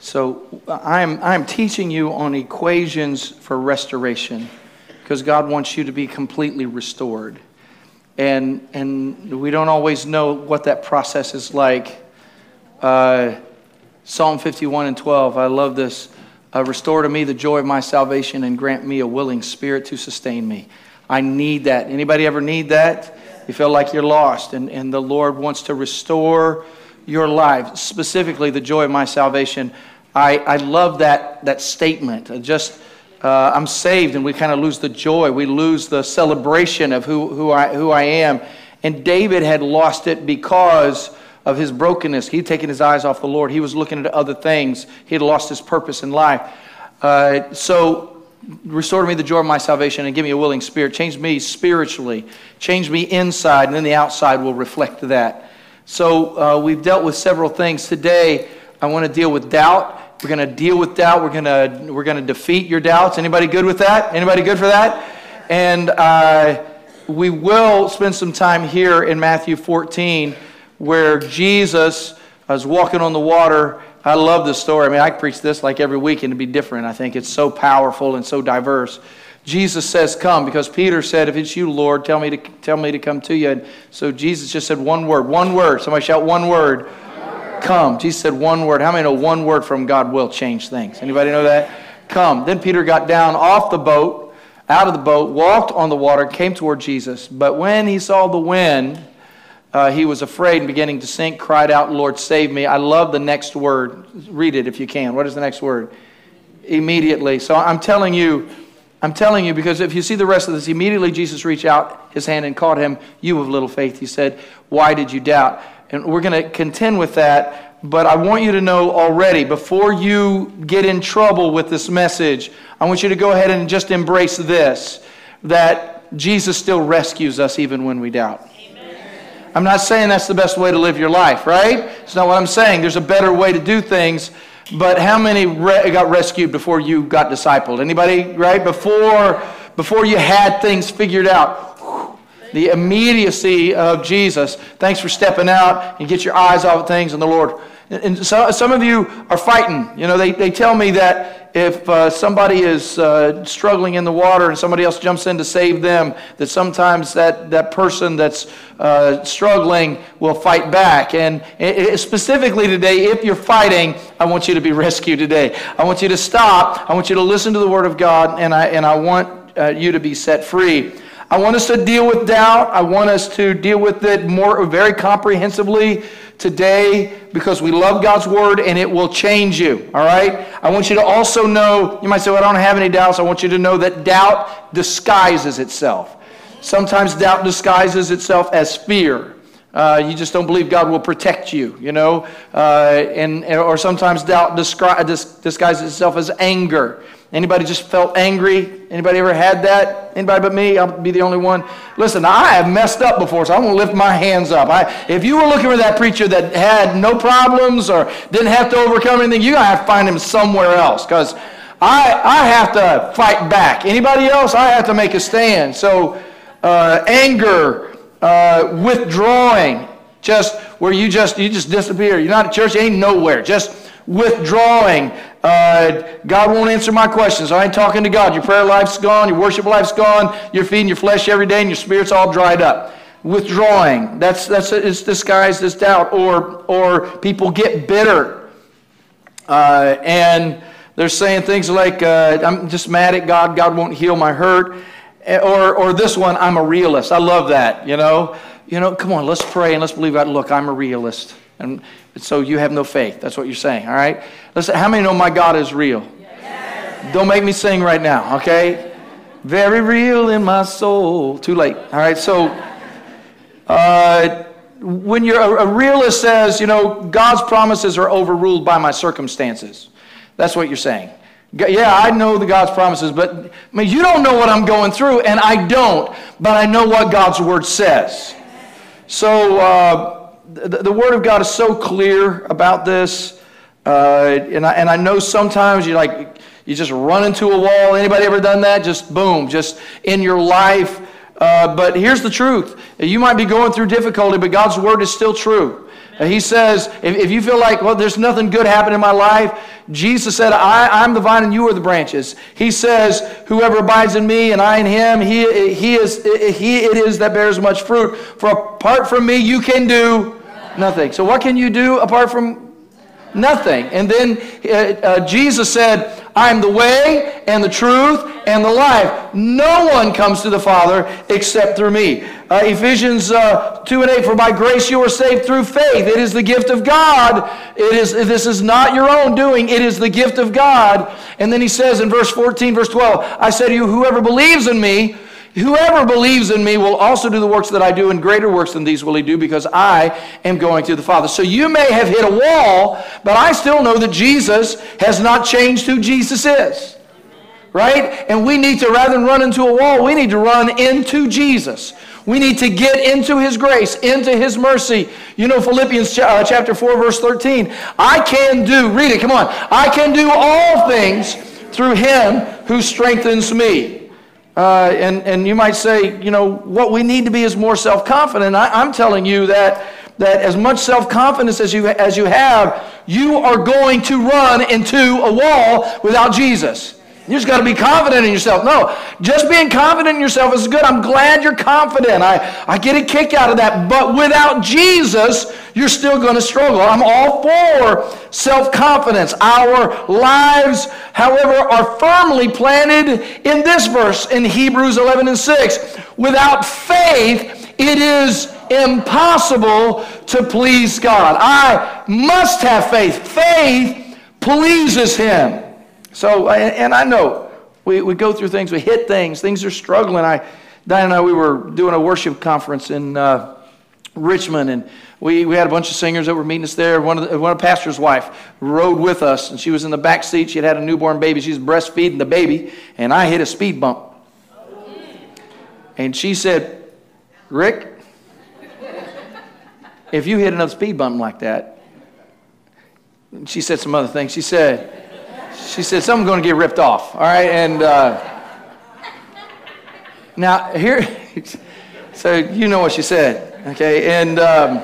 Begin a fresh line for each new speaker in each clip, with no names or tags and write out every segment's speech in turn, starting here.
So I'm, I'm teaching you on equations for restoration because God wants you to be completely restored. And, and we don't always know what that process is like. Uh, Psalm 51 and 12, I love this. Uh, Restore to me the joy of my salvation and grant me a willing spirit to sustain me. I need that. Anybody ever need that? You feel like you're lost, and, and the Lord wants to restore your life, specifically the joy of my salvation. I, I love that, that statement. Just, uh, I'm saved, and we kind of lose the joy. We lose the celebration of who, who, I, who I am. And David had lost it because of his brokenness. He'd taken his eyes off the Lord. He was looking at other things. He had lost his purpose in life. Uh, so, restore to me the joy of my salvation and give me a willing spirit. Change me spiritually. Change me inside, and then the outside will reflect that. So, uh, we've dealt with several things. Today, I want to deal with doubt. We're going to deal with doubt. We're going to, we're going to defeat your doubts. Anybody good with that? Anybody good for that? And uh, we will spend some time here in Matthew 14 where Jesus was walking on the water. I love this story. I mean, I preach this like every week and it'd be different. I think it's so powerful and so diverse. Jesus says, Come, because Peter said, If it's you, Lord, tell me to, tell me to come to you. And so Jesus just said one word, one word. Somebody shout one word. Come. Jesus said one word. How many know one word from God will change things? Anybody know that? Come. Then Peter got down off the boat, out of the boat, walked on the water, came toward Jesus. But when he saw the wind, uh, he was afraid and beginning to sink, cried out, Lord, save me. I love the next word. Read it if you can. What is the next word? Immediately. So I'm telling you, I'm telling you, because if you see the rest of this, immediately Jesus reached out his hand and caught him. You of little faith, he said, Why did you doubt? And we're going to contend with that, but I want you to know already, before you get in trouble with this message, I want you to go ahead and just embrace this that Jesus still rescues us even when we doubt. I'm not saying that's the best way to live your life, right? It's not what I'm saying. There's a better way to do things. But how many re- got rescued before you got discipled? Anybody, right? Before, before you had things figured out. The immediacy of Jesus. Thanks for stepping out and get your eyes off of things on the Lord. And so, some of you are fighting. You know, they, they tell me that if uh, somebody is uh, struggling in the water and somebody else jumps in to save them, that sometimes that, that person that's uh, struggling will fight back. And it, specifically today, if you're fighting, I want you to be rescued today. I want you to stop. I want you to listen to the Word of God, and I, and I want uh, you to be set free. I want us to deal with doubt. I want us to deal with it more very comprehensively today because we love God's word and it will change you. All right? I want you to also know, you might say, well, I don't have any doubts. I want you to know that doubt disguises itself. Sometimes doubt disguises itself as fear. Uh, you just don't believe God will protect you, you know, uh, and or sometimes doubt disguises itself as anger. Anybody just felt angry? Anybody ever had that? Anybody but me? I'll be the only one. Listen, I have messed up before, so I'm going to lift my hands up. I, if you were looking for that preacher that had no problems or didn't have to overcome anything, you're going to have to find him somewhere else because I, I have to fight back. Anybody else? I have to make a stand. So, uh, anger, uh, withdrawing, just where you just you just disappear. You're not at church, ain't nowhere. Just withdrawing. Uh, God won't answer my questions. I ain't talking to God. Your prayer life's gone. Your worship life's gone. You're feeding your flesh every day, and your spirit's all dried up. Withdrawing. That's that's it's disguised as doubt. Or or people get bitter, uh, and they're saying things like, uh, "I'm just mad at God. God won't heal my hurt." Or or this one, "I'm a realist." I love that. You know. You know, come on, let's pray and let's believe God. Look, I'm a realist. And so you have no faith. That's what you're saying, all right? Listen, how many know my God is real? Yes. Don't make me sing right now, okay? Very real in my soul. Too late, all right? So, uh, when you're a, a realist says, you know, God's promises are overruled by my circumstances. That's what you're saying. Yeah, I know the God's promises, but I mean, you don't know what I'm going through, and I don't, but I know what God's word says. So, uh, the, the Word of God is so clear about this. Uh, and, I, and I know sometimes you like you just run into a wall. Anybody ever done that? Just boom, just in your life. Uh, but here's the truth: you might be going through difficulty, but God's word is still true. He says, if, if you feel like, well, there's nothing good happening in my life, Jesus said, I, I'm the vine and you are the branches. He says, whoever abides in me and I in him, he, he, is, he it is that bears much fruit. For apart from me, you can do nothing. So what can you do apart from Nothing. And then uh, uh, Jesus said, I am the way and the truth and the life. No one comes to the Father except through me. Uh, Ephesians uh, 2 and 8, for by grace you are saved through faith. It is the gift of God. It is, this is not your own doing. It is the gift of God. And then he says in verse 14, verse 12, I say to you, whoever believes in me, Whoever believes in me will also do the works that I do, and greater works than these will he do, because I am going to the Father. So you may have hit a wall, but I still know that Jesus has not changed who Jesus is. Right? And we need to, rather than run into a wall, we need to run into Jesus. We need to get into his grace, into his mercy. You know, Philippians uh, chapter 4, verse 13. I can do, read it, come on. I can do all things through him who strengthens me. Uh, and, and you might say, you know, what we need to be is more self confident. I'm telling you that, that as much self confidence as you, as you have, you are going to run into a wall without Jesus. You just got to be confident in yourself. No, just being confident in yourself is good. I'm glad you're confident. I, I get a kick out of that. But without Jesus, you're still going to struggle. I'm all for self confidence. Our lives, however, are firmly planted in this verse in Hebrews 11 and 6. Without faith, it is impossible to please God. I must have faith. Faith pleases Him. So, and I know we, we go through things, we hit things, things are struggling. I, Diane and I, we were doing a worship conference in uh, Richmond, and we, we had a bunch of singers that were meeting us there. One of the, one of the pastor's wife rode with us, and she was in the back seat. She had had a newborn baby. She was breastfeeding the baby, and I hit a speed bump. And she said, Rick, if you hit another speed bump like that, she said some other things. She said, she said, something's going to get ripped off. All right. And uh, now, here, so you know what she said. Okay. And um,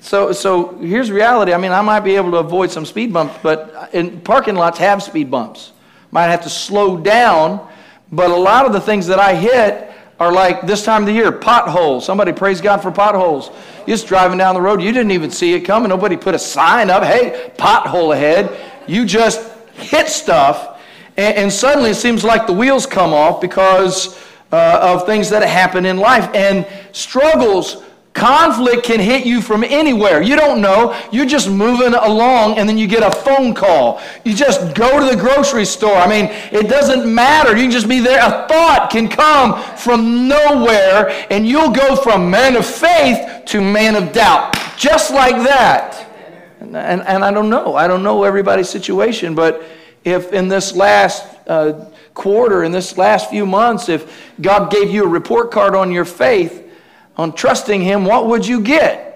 so, so here's reality. I mean, I might be able to avoid some speed bumps, but in parking lots have speed bumps. Might have to slow down, but a lot of the things that I hit are like this time of the year potholes. Somebody praise God for potholes. You're just driving down the road, you didn't even see it coming. Nobody put a sign up, hey, pothole ahead. You just hit stuff, and, and suddenly it seems like the wheels come off because uh, of things that happen in life. And struggles Conflict can hit you from anywhere. You don't know. You're just moving along and then you get a phone call. You just go to the grocery store. I mean, it doesn't matter. You can just be there. A thought can come from nowhere and you'll go from man of faith to man of doubt. Just like that. And, and, and I don't know. I don't know everybody's situation, but if in this last uh, quarter, in this last few months, if God gave you a report card on your faith, on trusting Him, what would you get?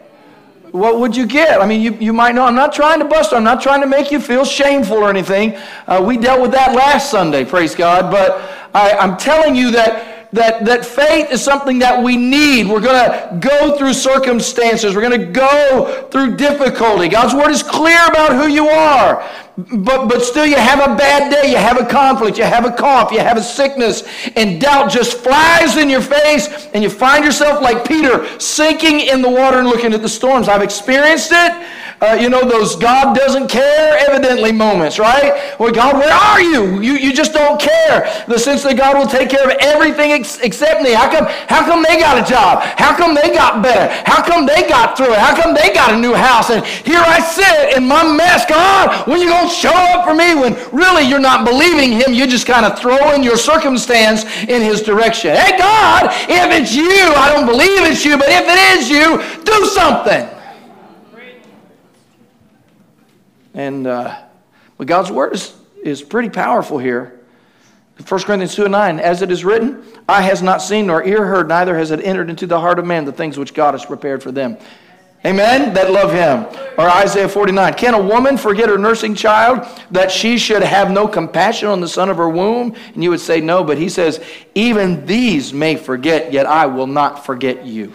What would you get? I mean, you, you might know. I'm not trying to bust. I'm not trying to make you feel shameful or anything. Uh, we dealt with that last Sunday, praise God. But I, I'm telling you that that, that faith is something that we need. We're going to go through circumstances. We're going to go through difficulty. God's word is clear about who you are. But, but still, you have a bad day. You have a conflict. You have a cough. You have a sickness. And doubt just flies in your face. And you find yourself like Peter, sinking in the water and looking at the storms. I've experienced it uh, you know, those God doesn't care evidently moments, right? Well, God, where are you? You, you just don't care. The sense that God will take care of everything ex- except me. How come, how come they got a job? How come they got better? How come they got through it? How come they got a new house? And here I sit in my mess. God, when you going to show up for me when really you're not believing him? You're just kind of throwing your circumstance in his direction. Hey, God, if it's you, I don't believe it's you, but if it is you, do something. And uh, but God's word is, is pretty powerful here. 1 Corinthians 2 and 9, as it is written, eye has not seen nor ear heard, neither has it entered into the heart of man the things which God has prepared for them. Amen? That love him. Or Isaiah 49. Can a woman forget her nursing child that she should have no compassion on the son of her womb? And you would say no, but he says, even these may forget, yet I will not forget you.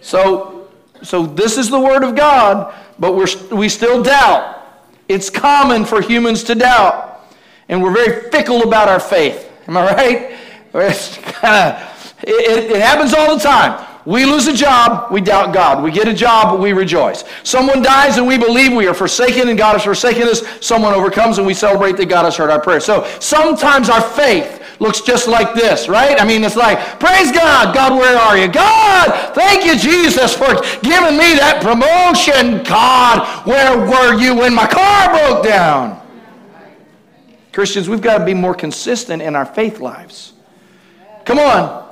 So So this is the Word of God, but we're, we still doubt. It's common for humans to doubt, and we're very fickle about our faith. Am I right? Of, it, it happens all the time. We lose a job, we doubt God. We get a job, we rejoice. Someone dies and we believe we are forsaken and God has forsaken us. Someone overcomes and we celebrate that God has heard our prayer. So sometimes our faith looks just like this, right? I mean, it's like, praise God. God, where are you? God, thank you, Jesus, for giving me that promotion. God, where were you when my car broke down? Christians, we've got to be more consistent in our faith lives. Come on.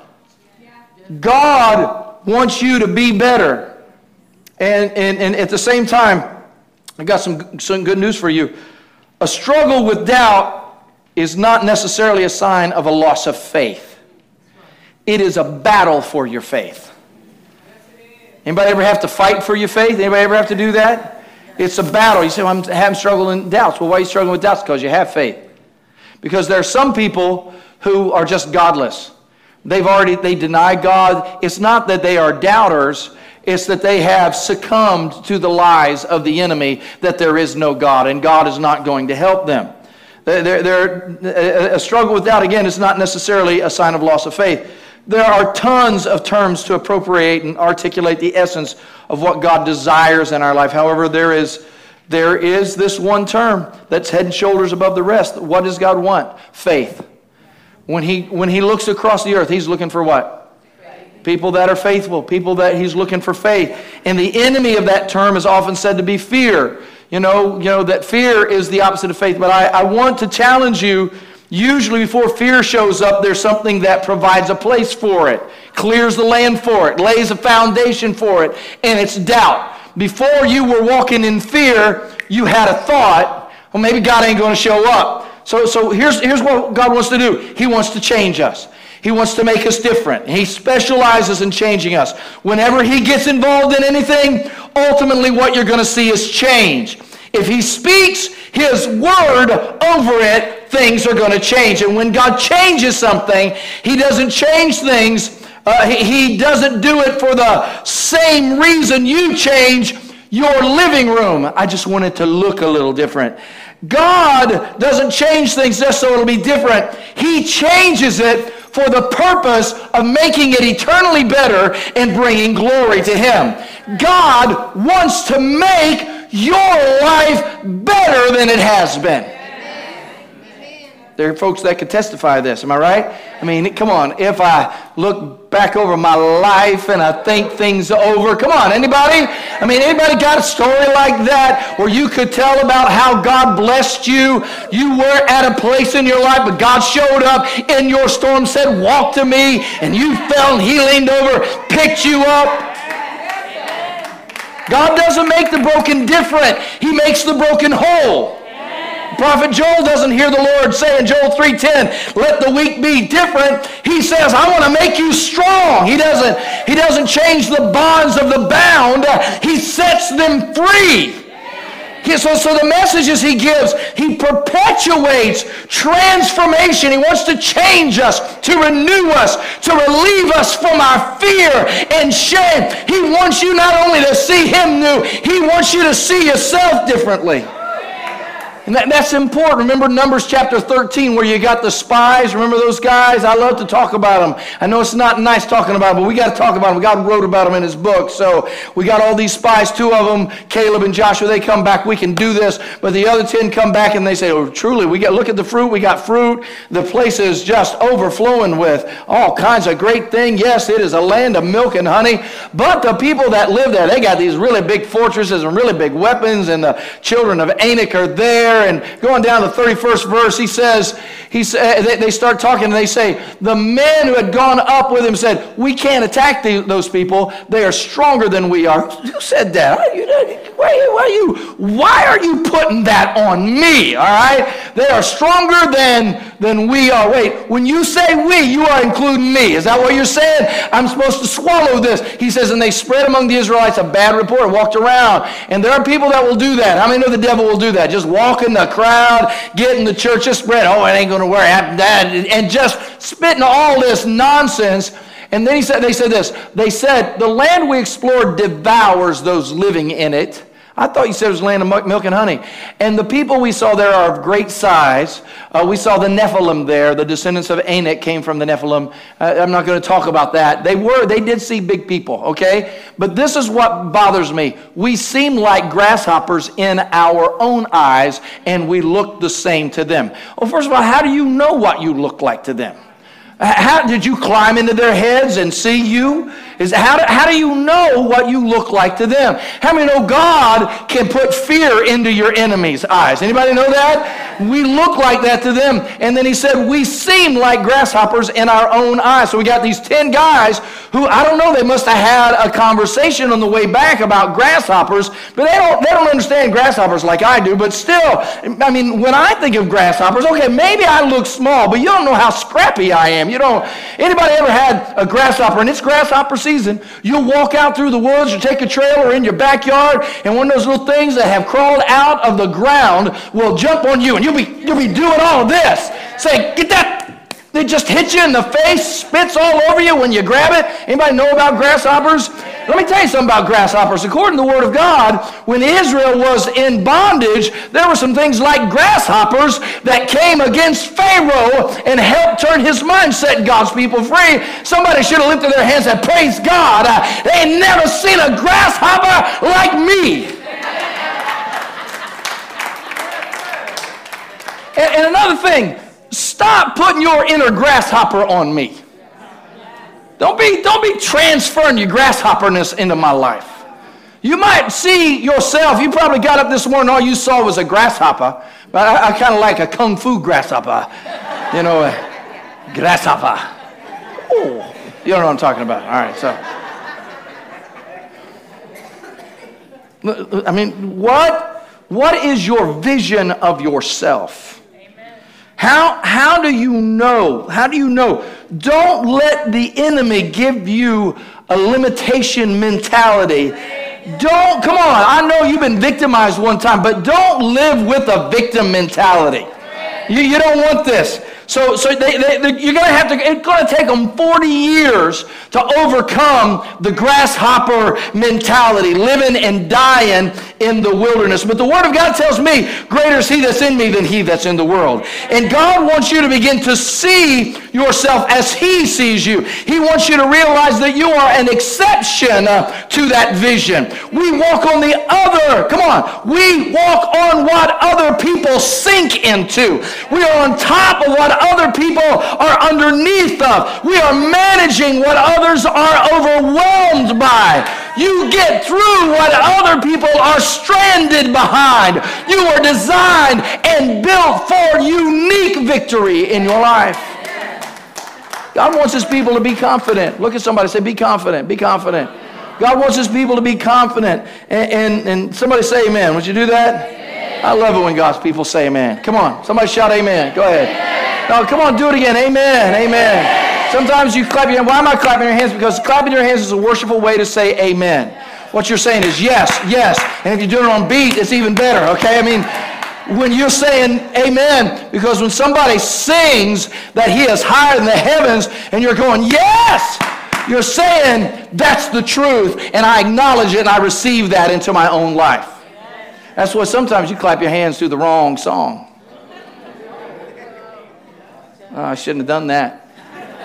God wants you to be better. And, and, and at the same time, I got some, some good news for you. A struggle with doubt is not necessarily a sign of a loss of faith. It is a battle for your faith. Anybody ever have to fight for your faith? Anybody ever have to do that? It's a battle. You say, well, I'm having struggling doubts. Well, why are you struggling with doubts? Because you have faith. Because there are some people who are just godless. They've already, they deny God. It's not that they are doubters. It's that they have succumbed to the lies of the enemy that there is no God and God is not going to help them. They're, they're, a struggle with doubt, again, is not necessarily a sign of loss of faith. There are tons of terms to appropriate and articulate the essence of what God desires in our life. However, there is, there is this one term that's head and shoulders above the rest. What does God want? Faith. When he, when he looks across the earth, he's looking for what? People that are faithful, people that he's looking for faith. And the enemy of that term is often said to be fear. You know, you know that fear is the opposite of faith. But I, I want to challenge you. Usually, before fear shows up, there's something that provides a place for it, clears the land for it, lays a foundation for it, and it's doubt. Before you were walking in fear, you had a thought, well, maybe God ain't going to show up. So, so here's, here's what God wants to do He wants to change us. He wants to make us different. He specializes in changing us. Whenever He gets involved in anything, ultimately what you're going to see is change. If He speaks His word over it, things are going to change. And when God changes something, He doesn't change things. Uh, he, he doesn't do it for the same reason you change your living room. I just want it to look a little different. God doesn't change things just so it'll be different. He changes it for the purpose of making it eternally better and bringing glory to Him. God wants to make your life better than it has been. There are folks that could testify this. Am I right? I mean, come on. If I look back over my life and I think things over, come on. Anybody? I mean, anybody got a story like that where you could tell about how God blessed you? You were at a place in your life, but God showed up in your storm, said, "Walk to me," and you fell and He leaned over, picked you up. God doesn't make the broken different. He makes the broken whole. Prophet Joel doesn't hear the Lord say in Joel 3:10, "Let the weak be different." He says, "I want to make you strong." He doesn't he doesn't change the bonds of the bound. He sets them free. So, so the messages he gives, he perpetuates transformation. He wants to change us, to renew us, to relieve us from our fear and shame. He wants you not only to see him new, he wants you to see yourself differently. And that, that's important. Remember Numbers chapter 13 where you got the spies? Remember those guys? I love to talk about them. I know it's not nice talking about them, but we got to talk about them. God wrote about them in his book. So we got all these spies, two of them, Caleb and Joshua, they come back, we can do this. But the other 10 come back and they say, oh, truly, we got, look at the fruit, we got fruit. The place is just overflowing with all kinds of great things. Yes, it is a land of milk and honey. But the people that live there, they got these really big fortresses and really big weapons, and the children of Anak are there there and going down to the 31st verse, he says, he say, they start talking and they say, the men who had gone up with him said, we can't attack the, those people. They are stronger than we are. Who said that? Why, why, are you, why are you putting that on me? All right? They are stronger than, than we are. Wait, when you say we, you are including me. Is that what you're saying? I'm supposed to swallow this. He says, and they spread among the Israelites a bad report, walked around. And there are people that will do that. How many know the devil will do that? Just walk in the crowd, get in the church, just spread, oh, it ain't going to work, and just spitting all this nonsense And then he said, they said this. They said, the land we explored devours those living in it. I thought you said it was land of milk and honey. And the people we saw there are of great size. Uh, we saw the Nephilim there. The descendants of Anak came from the Nephilim. Uh, I'm not going to talk about that. They were, they did see big people, okay? But this is what bothers me. We seem like grasshoppers in our own eyes, and we look the same to them. Well, first of all, how do you know what you look like to them? How did you climb into their heads and see you? Is how do, how do you know what you look like to them? How many know God can put fear into your enemy's eyes? Anybody know that? We look like that to them. And then he said, we seem like grasshoppers in our own eyes. So we got these 10 guys who, I don't know, they must have had a conversation on the way back about grasshoppers, but they don't, they don't understand grasshoppers like I do. But still, I mean, when I think of grasshoppers, okay, maybe I look small, but you don't know how scrappy I am. You don't, anybody ever had a grasshopper and it's grasshopper season? You'll walk out through the woods or take a trail or in your backyard and one of those little things that have crawled out of the ground will jump on you and you'll be, you'll be doing all of this. Say, get that they just hit you in the face, spits all over you when you grab it. Anybody know about grasshoppers? Let me tell you something about grasshoppers. According to the Word of God, when Israel was in bondage, there were some things like grasshoppers that came against Pharaoh and helped turn his mind, set God's people free. Somebody should have lifted their hands and praised God. Uh, they ain't never seen a grasshopper like me. And another thing, Stop putting your inner grasshopper on me. Don't be, don't be transferring your grasshopperness into my life. You might see yourself, you probably got up this morning, all you saw was a grasshopper, but I, I kind of like a kung fu grasshopper. You know, grasshopper. Oh, you don't know what I'm talking about. All right, so. I mean, what, what is your vision of yourself? How, how do you know? How do you know? Don't let the enemy give you a limitation mentality. Don't, come on, I know you've been victimized one time, but don't live with a victim mentality. You, you don't want this. So, so they, they, you're going to have to, it's going to take them 40 years to overcome the grasshopper mentality, living and dying in the wilderness. But the Word of God tells me, greater is He that's in me than He that's in the world. And God wants you to begin to see yourself as He sees you. He wants you to realize that you are an exception uh, to that vision. We walk on the other, come on, we walk on what other people sink into. We are on top of what other people are underneath of. We are managing what others are overwhelmed by. You get through what other people are stranded behind. You are designed and built for unique victory in your life. God wants his people to be confident. Look at somebody say, be confident, be confident. God wants his people to be confident. And, and, and somebody say amen. Would you do that? I love it when God's people say amen. Come on. Somebody shout amen. Go ahead. No, come on, do it again. Amen. Amen. Sometimes you clap your hands. Why am I clapping your hands? Because clapping your hands is a worshipful way to say amen. What you're saying is yes, yes. And if you're doing it on beat, it's even better, okay? I mean, when you're saying amen, because when somebody sings that he is higher than the heavens and you're going, yes, you're saying that's the truth and I acknowledge it and I receive that into my own life. That's why sometimes you clap your hands to the wrong song. Oh, I shouldn't have done that.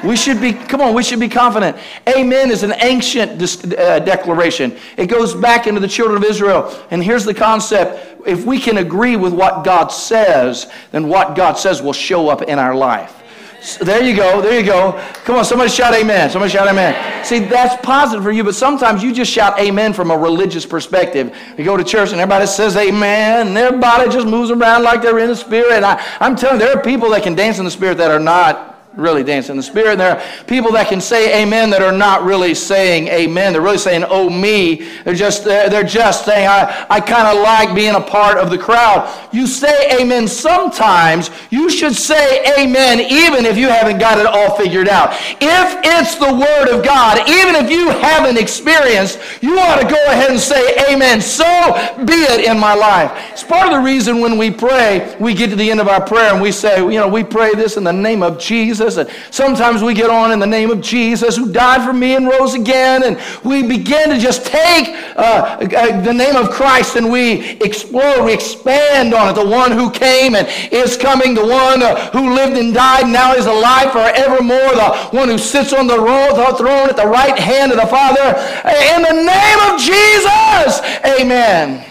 We should be, come on, we should be confident. Amen is an ancient uh, declaration. It goes back into the children of Israel. And here's the concept if we can agree with what God says, then what God says will show up in our life. So there you go. There you go. Come on, somebody shout amen. Somebody shout amen. See, that's positive for you, but sometimes you just shout amen from a religious perspective. You go to church and everybody says amen, and everybody just moves around like they're in the spirit. And I, I'm telling you, there are people that can dance in the spirit that are not really dance in the spirit. And there are people that can say amen that are not really saying amen. They're really saying, oh me. They're just, they're just saying, I, I kind of like being a part of the crowd. You say amen sometimes. You should say amen even if you haven't got it all figured out. If it's the word of God, even if you haven't experienced, you ought to go ahead and say amen. So be it in my life. It's part of the reason when we pray, we get to the end of our prayer and we say, you know, we pray this in the name of Jesus. And sometimes we get on in the name of Jesus who died for me and rose again. And we begin to just take uh, uh, the name of Christ and we explore, we expand on it. The one who came and is coming, the one uh, who lived and died and now is alive forevermore, the one who sits on the throne at the right hand of the Father. In the name of Jesus, amen.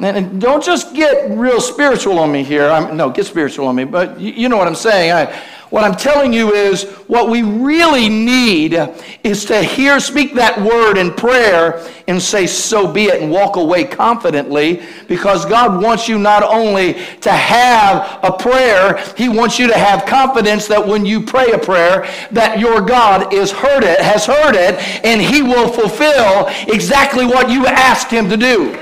And don't just get real spiritual on me here. I'm, no, get spiritual on me, but you, you know what I'm saying. I, what I'm telling you is what we really need is to hear, speak that word in prayer and say, so be it, and walk away confidently because God wants you not only to have a prayer, He wants you to have confidence that when you pray a prayer, that your God is heard it, has heard it, and He will fulfill exactly what you asked Him to do.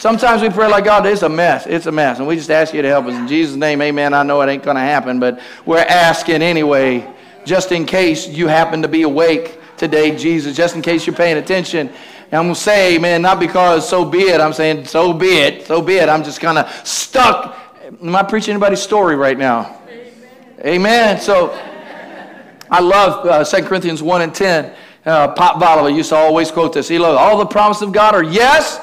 Sometimes we pray like, God, it's a mess. It's a mess. And we just ask you to help us. In Jesus' name, amen. I know it ain't going to happen, but we're asking anyway, just in case you happen to be awake today, Jesus, just in case you're paying attention. And I'm going to say, amen, not because so be it. I'm saying, so be it. So be it. I'm just kind of stuck. Am I preaching anybody's story right now? Amen. amen. So I love uh, 2 Corinthians 1 and 10. Uh, Pop Bottle used to always quote this. He loved all the promises of God are yes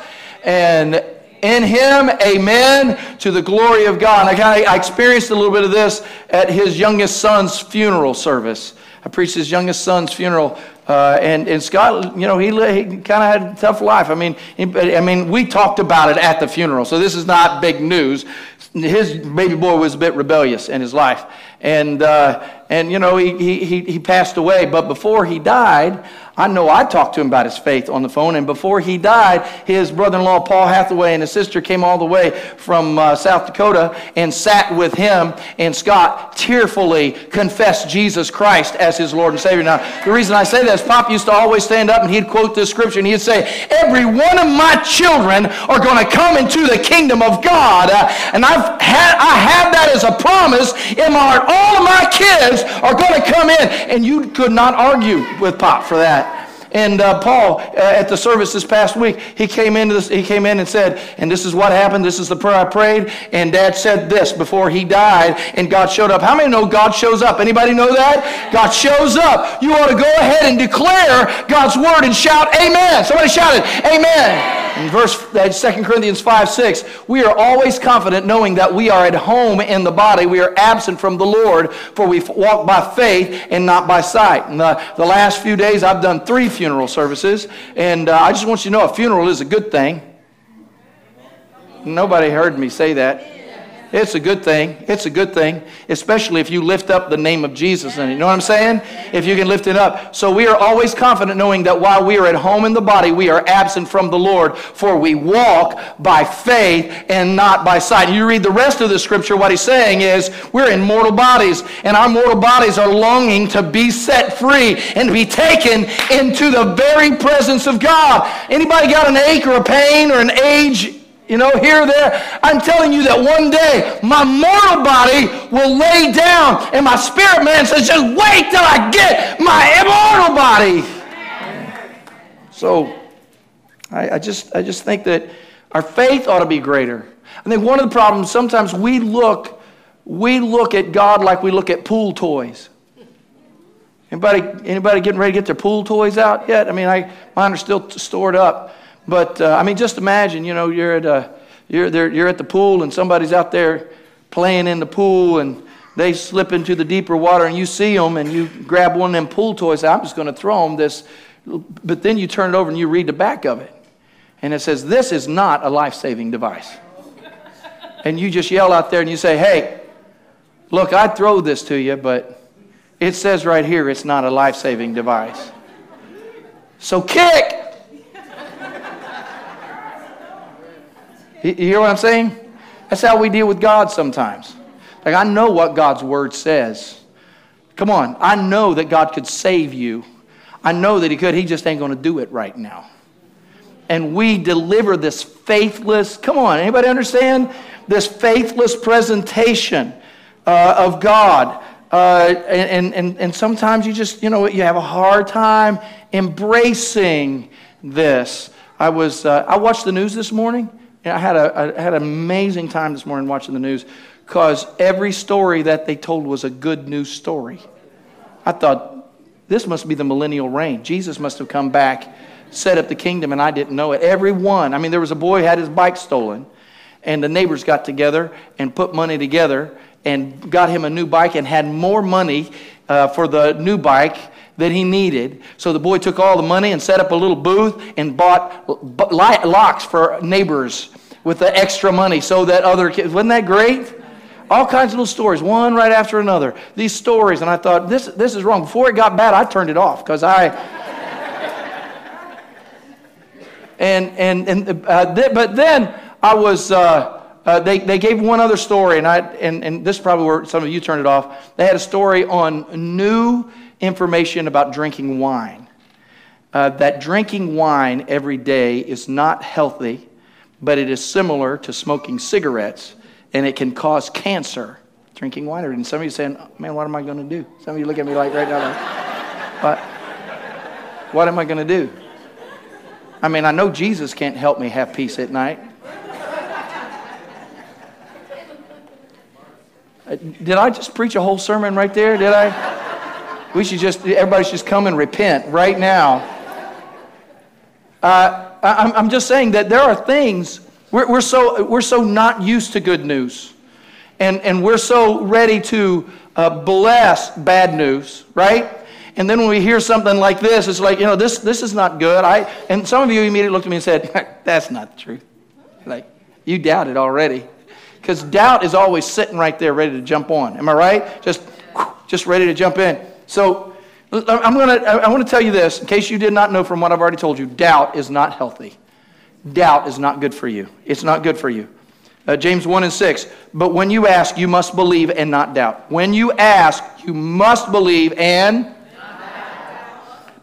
and in him, amen, to the glory of God. I, I experienced a little bit of this at his youngest son's funeral service. I preached his youngest son's funeral, uh, and, and Scott, you know, he, he kind of had a tough life. I mean, he, I mean, we talked about it at the funeral, so this is not big news. His baby boy was a bit rebellious in his life, and uh, and you know, he, he he passed away. But before he died, I know I talked to him about his faith on the phone, and before he died, his brother in law, Paul Hathaway, and his sister came all the way from uh, South Dakota and sat with him and Scott, tearfully confessed Jesus Christ as his Lord and Savior. Now, the reason I say that is Pop used to always stand up and he'd quote this scripture and he'd say, Every one of my children are going to come into the kingdom of God. Uh, and I've had, I have that as a promise in my heart. All of my kids are going to come in. And you could not argue with Pop for that. And uh, Paul, uh, at the service this past week, he came into this, he came in and said, and this is what happened. This is the prayer I prayed. And Dad said this before he died, and God showed up. How many know God shows up? Anybody know that? God shows up. You ought to go ahead and declare God's word and shout, Amen. Somebody shouted, Amen. In verse 2 uh, Corinthians 5 6, we are always confident knowing that we are at home in the body. We are absent from the Lord, for we walk by faith and not by sight. In the, the last few days, I've done three funeral services, and uh, I just want you to know a funeral is a good thing. Nobody heard me say that. It's a good thing. It's a good thing, especially if you lift up the name of Jesus. And you know what I'm saying? If you can lift it up. So we are always confident knowing that while we are at home in the body, we are absent from the Lord, for we walk by faith and not by sight. You read the rest of the scripture, what he's saying is we're in mortal bodies, and our mortal bodies are longing to be set free and be taken into the very presence of God. Anybody got an ache or a pain or an age you know, here, there. I'm telling you that one day my mortal body will lay down, and my spirit man says, just wait till I get my immortal body. So I, I just I just think that our faith ought to be greater. I think one of the problems sometimes we look we look at God like we look at pool toys. Anybody anybody getting ready to get their pool toys out yet? I mean, I mine are still stored up. But uh, I mean, just imagine, you know, you're at, a, you're, there, you're at the pool and somebody's out there playing in the pool and they slip into the deeper water and you see them and you grab one of them pool toys. I'm just going to throw them this. But then you turn it over and you read the back of it. And it says, This is not a life saving device. And you just yell out there and you say, Hey, look, I'd throw this to you, but it says right here it's not a life saving device. So kick. You hear what I'm saying? That's how we deal with God sometimes. Like, I know what God's word says. Come on, I know that God could save you. I know that He could. He just ain't going to do it right now. And we deliver this faithless, come on, anybody understand? This faithless presentation uh, of God. Uh, and, and, and sometimes you just, you know, you have a hard time embracing this. I was, uh, I watched the news this morning I had, a, I had an amazing time this morning watching the news because every story that they told was a good news story. I thought, this must be the millennial reign. Jesus must have come back, set up the kingdom, and I didn't know it. Every one. I mean, there was a boy who had his bike stolen, and the neighbors got together and put money together and got him a new bike and had more money uh, for the new bike that he needed. So the boy took all the money and set up a little booth and bought locks for neighbors with the extra money so that other kids, wasn't that great? All kinds of little stories, one right after another. These stories, and I thought, this, this is wrong. Before it got bad, I turned it off because I. and, and, and uh, th- but then I was. Uh, uh, they, they gave one other story, and, I, and, and this is probably where some of you turned it off. They had a story on new information about drinking wine. Uh, that drinking wine every day is not healthy, but it is similar to smoking cigarettes, and it can cause cancer. Drinking wine, and some of you saying, "Man, what am I going to do?" Some of you look at me like right now, like, "What? What am I going to do?" I mean, I know Jesus can't help me have peace at night. Uh, did I just preach a whole sermon right there? Did I? We should just, everybody should just come and repent right now. Uh, I, I'm just saying that there are things, we're, we're, so, we're so not used to good news. And, and we're so ready to uh, bless bad news, right? And then when we hear something like this, it's like, you know, this, this is not good. I, and some of you immediately looked at me and said, that's not the truth. Like, you doubt it already. Because doubt is always sitting right there ready to jump on. Am I right? Just, just ready to jump in. So I'm gonna, I want to tell you this, in case you did not know from what I've already told you, doubt is not healthy. Doubt is not good for you. It's not good for you. Uh, James 1 and 6. But when you ask, you must believe and not doubt. When you ask, you must believe and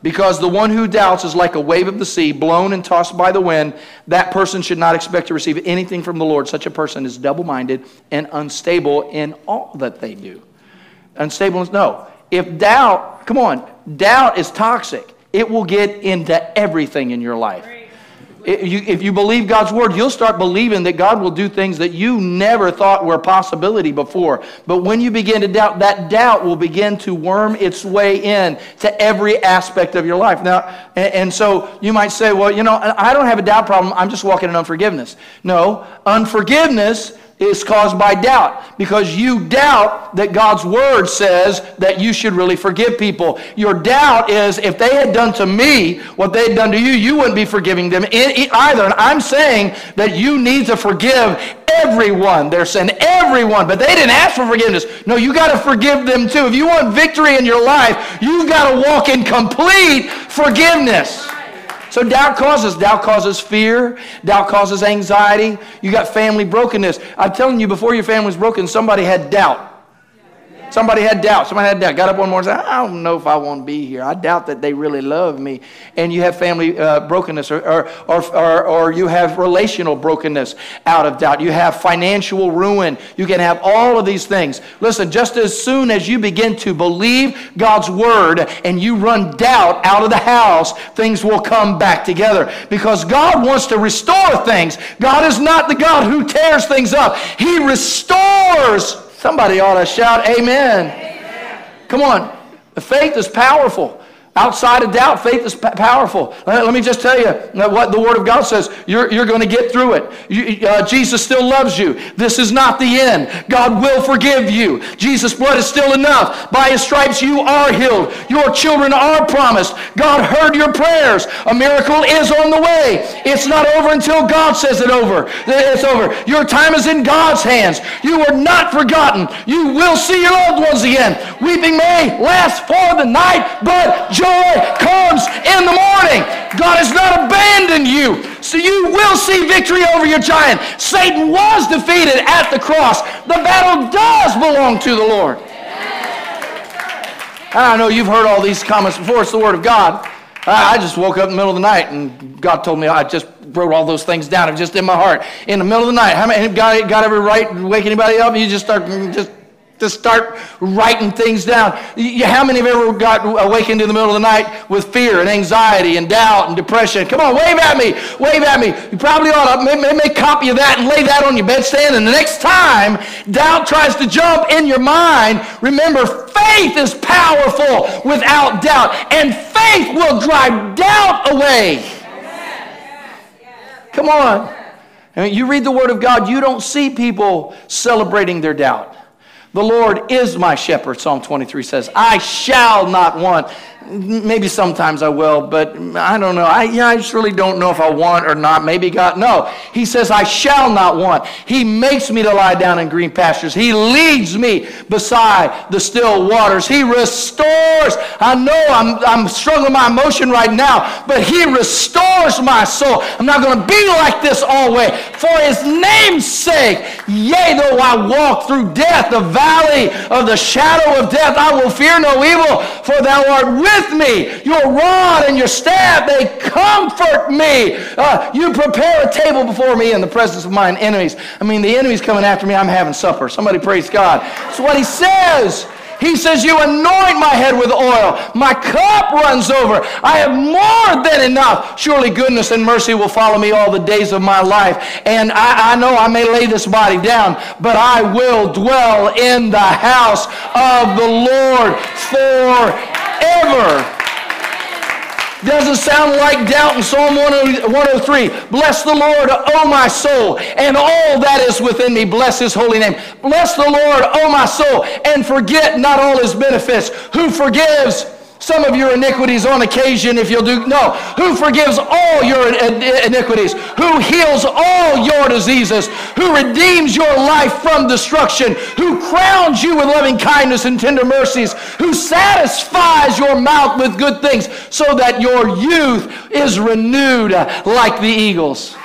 because the one who doubts is like a wave of the sea, blown and tossed by the wind. That person should not expect to receive anything from the Lord. Such a person is double minded and unstable in all that they do. Unstable, no. If doubt, come on, doubt is toxic, it will get into everything in your life if you believe God's word, you'll start believing that God will do things that you never thought were a possibility before. But when you begin to doubt, that doubt will begin to worm its way in to every aspect of your life. Now, and so you might say, well, you know, I don't have a doubt problem. I'm just walking in unforgiveness. No, unforgiveness is caused by doubt because you doubt that God's word says that you should really forgive people. Your doubt is if they had done to me what they had done to you, you wouldn't be forgiving them either. And I'm saying that you need to forgive everyone their sin, everyone. But they didn't ask for forgiveness. No, you got to forgive them too. If you want victory in your life, you've got to walk in complete forgiveness. So doubt causes doubt causes fear, doubt causes anxiety. You got family brokenness. I'm telling you, before your family was broken, somebody had doubt. Somebody had doubt. Somebody had doubt. Got up one morning and said, I don't know if I want to be here. I doubt that they really love me. And you have family uh, brokenness or, or, or, or, you have relational brokenness out of doubt. You have financial ruin. You can have all of these things. Listen, just as soon as you begin to believe God's word and you run doubt out of the house, things will come back together because God wants to restore things. God is not the God who tears things up, He restores Somebody ought to shout, Amen. Amen. Come on. The faith is powerful. Outside of doubt, faith is powerful. Let me just tell you what the Word of God says. You're, you're going to get through it. You, uh, Jesus still loves you. This is not the end. God will forgive you. Jesus' blood is still enough. By His stripes, you are healed. Your children are promised. God heard your prayers. A miracle is on the way. It's not over until God says it over. It's over. Your time is in God's hands. You are not forgotten. You will see your loved ones again. Weeping may last for the night, but joy comes in the morning. God has not abandoned you. So you will see victory over your giant. Satan was defeated at the cross. The battle does belong to the Lord. I know you've heard all these comments before. It's the Word of God. I just woke up in the middle of the night and God told me I just wrote all those things down. It was just in my heart. In the middle of the night. How many God, God ever right wake anybody up? You just start just to start writing things down. How many have ever got awakened in the middle of the night with fear and anxiety and doubt and depression? Come on, wave at me, wave at me. You probably ought to make, make copy of that and lay that on your bedstand. And the next time doubt tries to jump in your mind, remember faith is powerful without doubt, and faith will drive doubt away. Come on. I mean, you read the Word of God, you don't see people celebrating their doubt. The Lord is my shepherd, Psalm 23 says. I shall not want. Maybe sometimes I will, but I don't know. I, I just really don't know if I want or not. Maybe God, no. He says, I shall not want. He makes me to lie down in green pastures. He leads me beside the still waters. He restores. I know I'm, I'm struggling my emotion right now, but He restores my soul. I'm not going to be like this always. For His name's sake, yea, though I walk through death, the valley of the shadow of death, I will fear no evil, for Thou art with with me. Your rod and your staff, they comfort me. Uh, you prepare a table before me in the presence of mine enemies. I mean, the enemy's coming after me. I'm having supper. Somebody praise God. That's what he says. He says, You anoint my head with oil. My cup runs over. I have more than enough. Surely goodness and mercy will follow me all the days of my life. And I, I know I may lay this body down, but I will dwell in the house of the Lord forever. Doesn't sound like doubt in Psalm 103. Bless the Lord, O my soul, and all that is within me. Bless his holy name. Bless the Lord, O my soul, and forget not all his benefits. Who forgives some of your iniquities on occasion if you'll do no. Who forgives all your iniquities? Who heals all your diseases? Who redeems your life from destruction? Who crowns you with loving kindness and tender mercies? Who satisfies your mouth with good things so that your youth is renewed like the eagles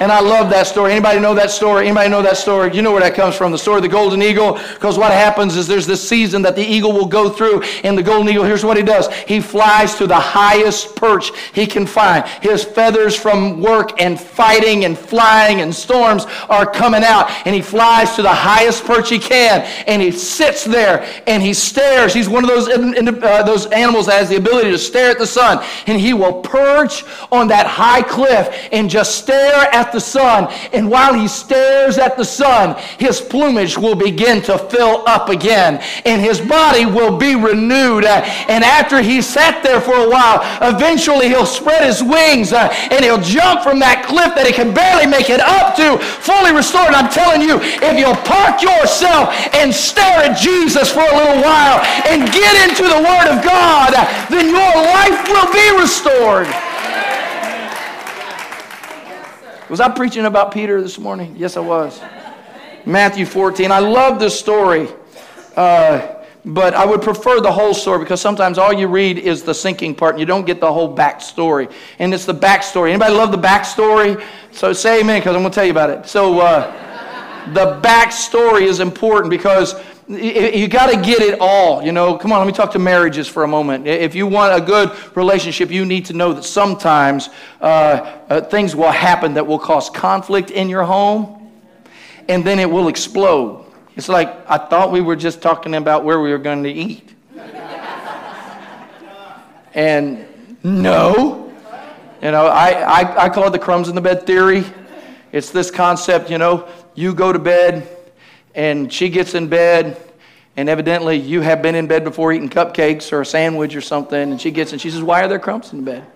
and I love that story. Anybody know that story? Anybody know that story? You know where that comes from, the story of the golden eagle. Because what happens is there's this season that the eagle will go through, and the golden eagle, here's what he does. He flies to the highest perch he can find. His feathers from work and fighting and flying and storms are coming out, and he flies to the highest perch he can, and he sits there and he stares. He's one of those, uh, those animals that has the ability to stare at the sun, and he will perch on that high cliff and just stare at at the sun. And while he stares at the sun, his plumage will begin to fill up again. And his body will be renewed. And after he sat there for a while, eventually he'll spread his wings uh, and he'll jump from that cliff that he can barely make it up to, fully restored. And I'm telling you, if you'll park yourself and stare at Jesus for a little while and get into the Word of God, then your life will be restored. Was I preaching about Peter this morning? Yes, I was. Matthew 14. I love this story. Uh, but I would prefer the whole story because sometimes all you read is the sinking part and you don't get the whole backstory. And it's the backstory. Anybody love the backstory? So say amen because I'm going to tell you about it. So uh, the backstory is important because you got to get it all. You know, come on, let me talk to marriages for a moment. If you want a good relationship, you need to know that sometimes uh, uh, things will happen that will cause conflict in your home, and then it will explode. It's like, I thought we were just talking about where we were going to eat. and no. You know, I, I, I call it the crumbs in the bed theory. It's this concept, you know, you go to bed and she gets in bed and evidently you have been in bed before eating cupcakes or a sandwich or something and she gets and she says why are there crumbs in the bed?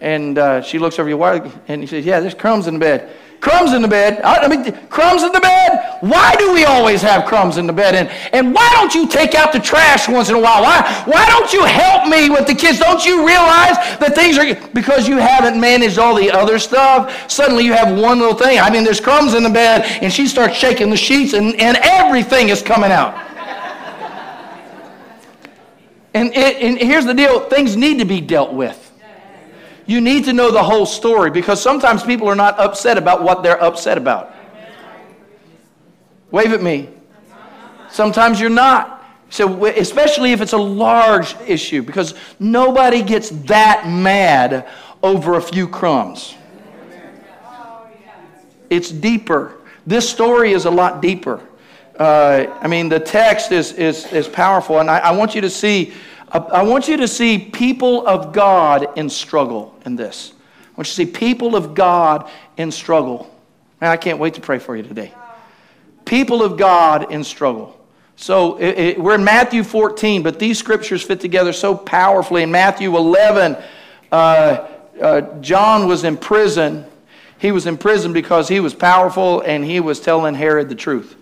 And uh, she looks over you why and he says yeah there's crumbs in the bed crumbs in the bed. I mean, crumbs in the bed? Why do we always have crumbs in the bed? And, and why don't you take out the trash once in a while? Why, why don't you help me with the kids? Don't you realize that things are, because you haven't managed all the other stuff, suddenly you have one little thing. I mean, there's crumbs in the bed, and she starts shaking the sheets, and, and everything is coming out. and, and here's the deal things need to be dealt with. You need to know the whole story because sometimes people are not upset about what they're upset about. Wave at me. Sometimes you're not. So, especially if it's a large issue, because nobody gets that mad over a few crumbs. It's deeper. This story is a lot deeper. Uh, I mean, the text is, is, is powerful, and I, I want you to see. I want you to see people of God in struggle in this. I want you to see people of God in struggle. I can't wait to pray for you today. People of God in struggle. So it, it, we're in Matthew 14, but these scriptures fit together so powerfully. In Matthew 11, uh, uh, John was in prison. He was in prison because he was powerful and he was telling Herod the truth.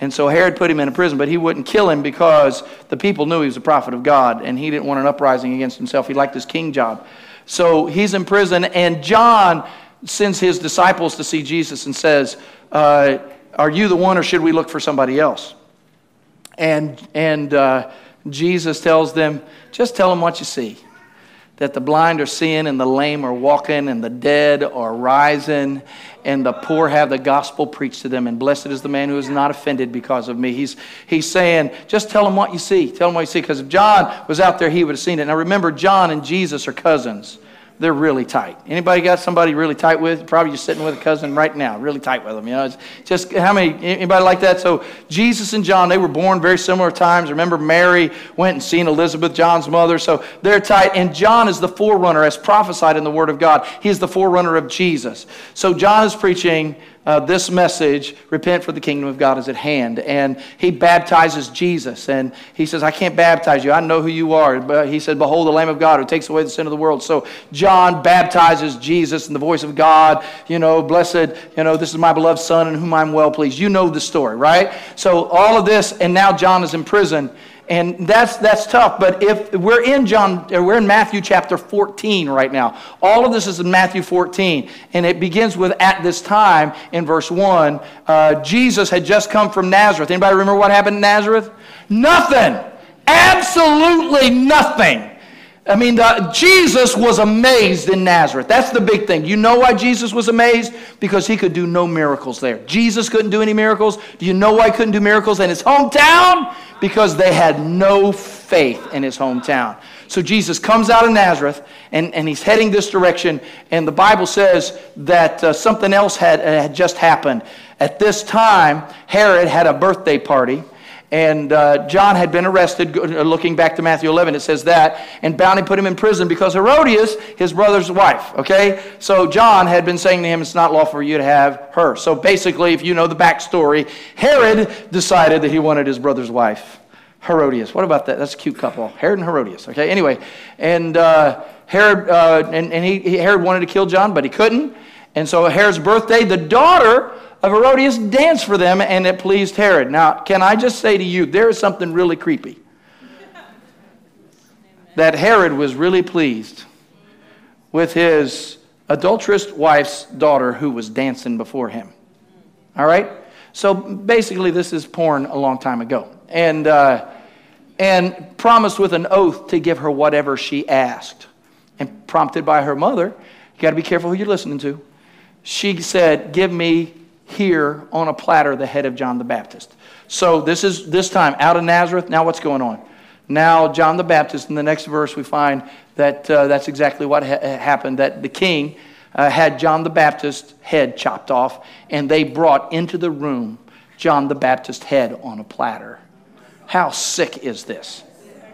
And so Herod put him in a prison, but he wouldn't kill him because the people knew he was a prophet of God and he didn't want an uprising against himself. He liked his king job. So he's in prison, and John sends his disciples to see Jesus and says, uh, Are you the one, or should we look for somebody else? And, and uh, Jesus tells them, just tell them what you see. That the blind are seeing, and the lame are walking, and the dead are rising, and the poor have the gospel preached to them. And blessed is the man who is not offended because of me. He's, he's saying, just tell them what you see. Tell them what you see. Because if John was out there, he would have seen it. Now remember, John and Jesus are cousins they're really tight. Anybody got somebody really tight with? Probably just sitting with a cousin right now, really tight with them. You know, it's just how many anybody like that? So Jesus and John, they were born very similar times. Remember, Mary went and seen Elizabeth, John's mother, so they're tight. And John is the forerunner, as prophesied in the Word of God. He is the forerunner of Jesus. So John is preaching uh, this message repent for the kingdom of God is at hand. And he baptizes Jesus. And he says, I can't baptize you. I know who you are. But he said, Behold, the Lamb of God who takes away the sin of the world. So John baptizes Jesus in the voice of God. You know, blessed, you know, this is my beloved Son in whom I'm well pleased. You know the story, right? So all of this, and now John is in prison. And that's, that's tough. But if we're in John, we're in Matthew chapter 14 right now. All of this is in Matthew 14. And it begins with at this time in verse 1. Uh, Jesus had just come from Nazareth. Anybody remember what happened in Nazareth? Nothing. Absolutely nothing. I mean, the, Jesus was amazed in Nazareth. That's the big thing. You know why Jesus was amazed? Because he could do no miracles there. Jesus couldn't do any miracles. Do you know why he couldn't do miracles in his hometown? Because they had no faith in his hometown. So Jesus comes out of Nazareth and, and he's heading this direction. And the Bible says that uh, something else had, uh, had just happened. At this time, Herod had a birthday party and uh, John had been arrested. Uh, looking back to Matthew 11, it says that. And bound and put him in prison because Herodias, his brother's wife. Okay? So John had been saying to him, It's not lawful for you to have her. So basically, if you know the backstory, Herod decided that he wanted his brother's wife. Herodias. What about that? That's a cute couple. Herod and Herodias. Okay? Anyway, and uh, Herod, uh, and, and he, he, Herod wanted to kill John, but he couldn't. And so Herod's birthday, the daughter of Herodias danced for them, and it pleased Herod. Now, can I just say to you, there is something really creepy. that Herod was really pleased with his adulterous wife's daughter who was dancing before him. All right? So basically, this is porn a long time ago. And, uh, and promised with an oath to give her whatever she asked. And prompted by her mother, you got to be careful who you're listening to. She said, Give me here on a platter the head of John the Baptist. So this is this time out of Nazareth. Now what's going on? Now John the Baptist. In the next verse, we find that uh, that's exactly what ha- happened. That the king uh, had John the Baptist's head chopped off, and they brought into the room John the Baptist's head on a platter. How sick is this?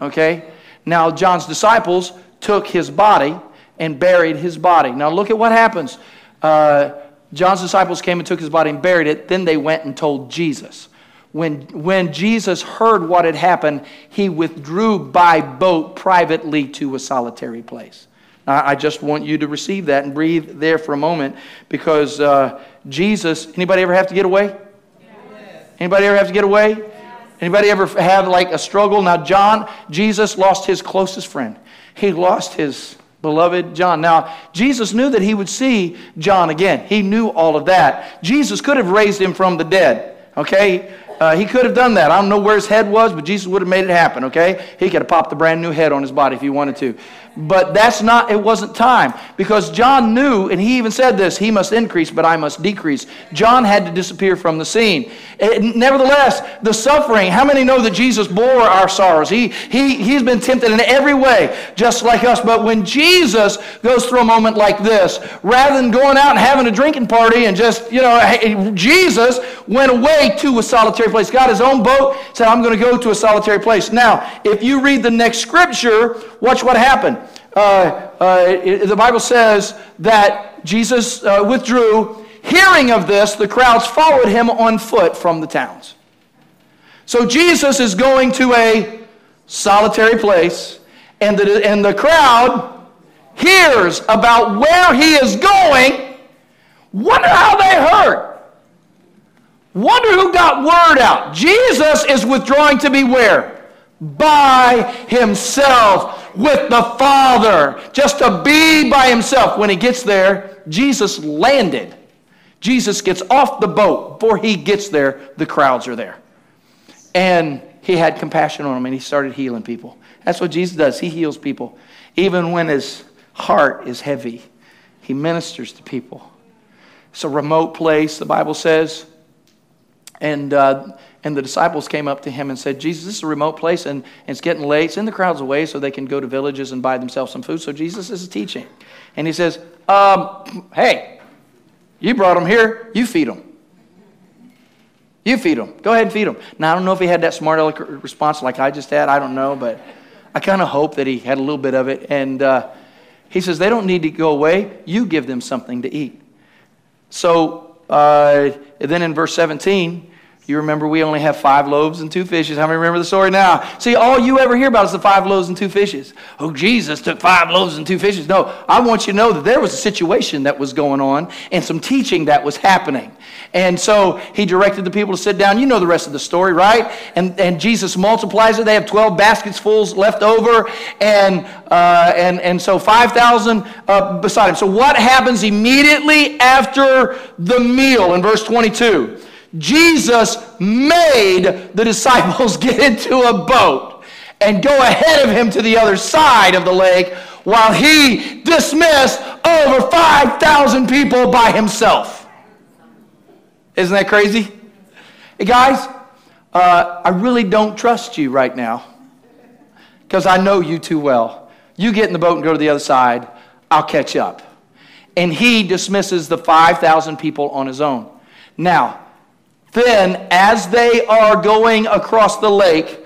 Okay. Now John's disciples took his body and buried his body. Now look at what happens. Uh, John's disciples came and took his body and buried it. Then they went and told Jesus. When, when Jesus heard what had happened, he withdrew by boat privately to a solitary place. Now, I just want you to receive that and breathe there for a moment because uh, Jesus, anybody ever have to get away? Yes. Anybody ever have to get away? Yes. Anybody ever have like a struggle? Now, John, Jesus lost his closest friend. He lost his beloved John. Now, Jesus knew that he would see John again. He knew all of that. Jesus could have raised him from the dead, okay? Uh, he could have done that. I don't know where his head was, but Jesus would have made it happen, okay? He could have popped a brand new head on his body if he wanted to. But that's not, it wasn't time. Because John knew, and he even said this, he must increase, but I must decrease. John had to disappear from the scene. Eh, it, nevertheless, the suffering, how many know that Jesus bore our sorrows? He, he, he's been tempted in every way, just like us. But when Jesus goes through a moment like this, rather than going out and having a drinking party and just, you know, Jesus went away to a solitary place, got his own boat, said, I'm going to go to a solitary place. Now, if you read the next scripture, watch what happened. Uh, uh, the Bible says that Jesus uh, withdrew. Hearing of this, the crowds followed him on foot from the towns. So Jesus is going to a solitary place, and the, and the crowd hears about where he is going. Wonder how they heard. Wonder who got word out. Jesus is withdrawing to be where? By himself with the Father. Just to be by himself. When he gets there, Jesus landed. Jesus gets off the boat. Before he gets there, the crowds are there. And he had compassion on them and he started healing people. That's what Jesus does. He heals people. Even when his heart is heavy, he ministers to people. It's a remote place, the Bible says. And, uh, and the disciples came up to him and said, Jesus, this is a remote place and, it's getting late. Send the crowds away so they can go to villages and buy themselves some food. So Jesus is teaching. And he says, um, Hey, you brought them here, you feed them. You feed them. Go ahead and feed them. Now, I don't know if he had that smart eloquent response like I just had. I don't know, but I kind of hope that he had a little bit of it. And uh, he says, They don't need to go away. You give them something to eat. So uh, then in verse 17, you remember we only have five loaves and two fishes. How many remember the story now? See, all you ever hear about is the five loaves and two fishes. Oh, Jesus took five loaves and two fishes. No, I want you to know that there was a situation that was going on and some teaching that was happening. And so he directed the people to sit down. You know the rest of the story, right? And, and Jesus multiplies it. They have 12 baskets full left over. And, uh, and, and so 5,000 uh, beside him. So what happens immediately after the meal in verse 22? Jesus made the disciples get into a boat and go ahead of him to the other side of the lake while he dismissed over 5,000 people by himself. Isn't that crazy? Hey, guys, uh, I really don't trust you right now because I know you too well. You get in the boat and go to the other side, I'll catch up. And he dismisses the 5,000 people on his own. Now, then, as they are going across the lake,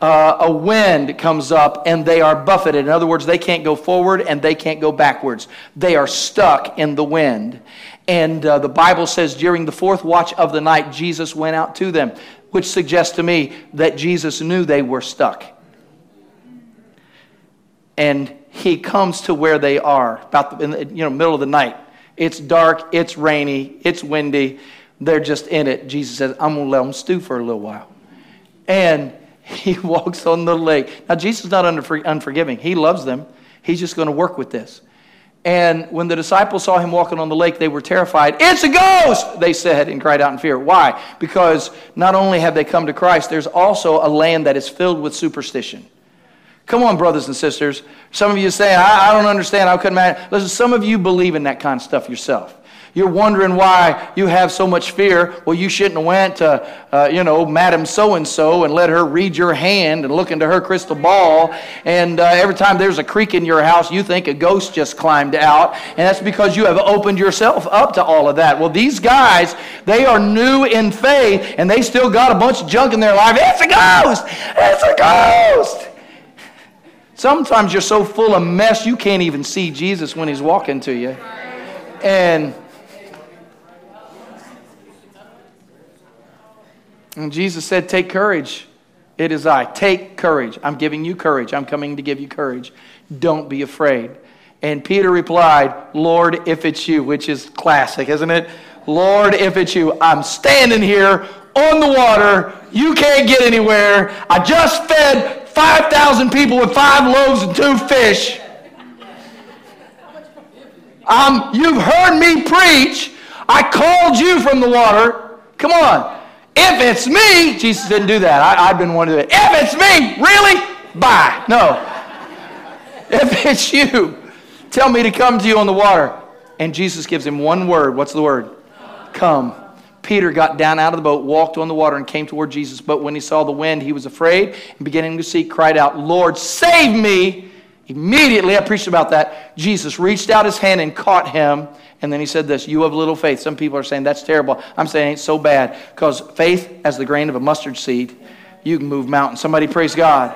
uh, a wind comes up and they are buffeted. In other words, they can't go forward and they can't go backwards. They are stuck in the wind. And uh, the Bible says during the fourth watch of the night, Jesus went out to them, which suggests to me that Jesus knew they were stuck. And he comes to where they are, about the, in the you know, middle of the night. It's dark, it's rainy, it's windy they're just in it. Jesus says, I'm going to let them stew for a little while. And he walks on the lake. Now, Jesus is not unforgiving. He loves them. He's just going to work with this. And when the disciples saw him walking on the lake, they were terrified. It's a ghost, they said, and cried out in fear. Why? Because not only have they come to Christ, there's also a land that is filled with superstition. Come on, brothers and sisters. Some of you say, I, I don't understand. I couldn't imagine. Listen, some of you believe in that kind of stuff yourself. You're wondering why you have so much fear. Well, you shouldn't have went to, uh, you know, Madam So-and-so and let her read your hand and look into her crystal ball. And uh, every time there's a creak in your house, you think a ghost just climbed out. And that's because you have opened yourself up to all of that. Well, these guys, they are new in faith and they still got a bunch of junk in their life. It's a ghost! It's a ghost! Sometimes you're so full of mess you can't even see Jesus when he's walking to you. And And Jesus said, Take courage. It is I. Take courage. I'm giving you courage. I'm coming to give you courage. Don't be afraid. And Peter replied, Lord, if it's you, which is classic, isn't it? Lord, if it's you, I'm standing here on the water. You can't get anywhere. I just fed 5,000 people with five loaves and two fish. Um, you've heard me preach. I called you from the water. Come on. If it's me, Jesus didn't do that. I, have been one of it. If it's me, really? Bye. No. If it's you, tell me to come to you on the water. And Jesus gives him one word. What's the word? Come. Peter got down out of the boat, walked on the water, and came toward Jesus. But when he saw the wind, he was afraid and beginning to seek, cried out, Lord, save me. Immediately, I preached about that. Jesus reached out his hand and caught him. And then he said this, You have little faith. Some people are saying that's terrible. I'm saying it ain't so bad because faith, as the grain of a mustard seed, you can move mountains. Somebody praise God.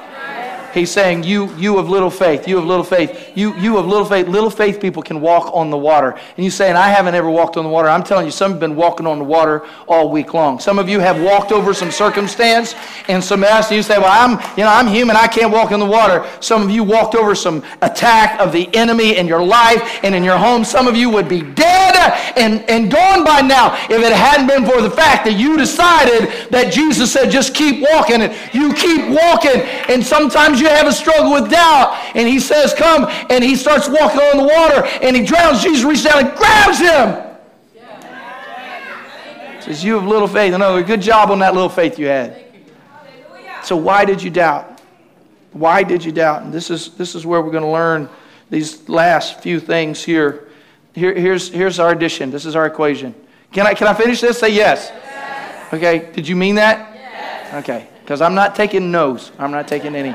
He's saying, you, you of little faith, you of little faith, you, you of little faith. Little faith people can walk on the water. And you saying, I haven't ever walked on the water. I'm telling you, some have been walking on the water all week long. Some of you have walked over some circumstance and some mess, and you say, Well, I'm, you know, I'm human, I can't walk in the water. Some of you walked over some attack of the enemy in your life and in your home. Some of you would be dead and, and gone by now if it hadn't been for the fact that you decided that Jesus said, just keep walking. And you keep walking. And sometimes you have a struggle with doubt. And he says, Come. And he starts walking on the water and he drowns. Jesus reaches down and grabs him. Says, You have little faith. Another good job on that little faith you had. So, why did you doubt? Why did you doubt? And this is, this is where we're going to learn these last few things here. here here's, here's our addition. This is our equation. Can I, can I finish this? Say yes. yes. Okay. Did you mean that? Yes. Okay. Because I'm not taking no's. I'm not taking any.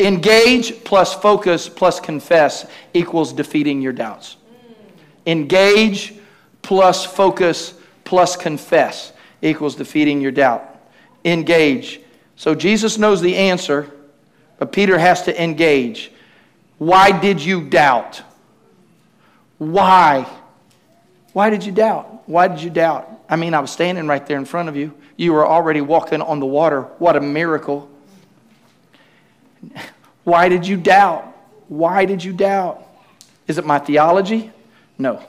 Engage plus focus plus confess equals defeating your doubts. Engage plus focus plus confess equals defeating your doubt. Engage. So Jesus knows the answer, but Peter has to engage. Why did you doubt? Why? Why did you doubt? Why did you doubt? I mean, I was standing right there in front of you. You were already walking on the water. What a miracle. Why did you doubt? Why did you doubt? Is it my theology? No.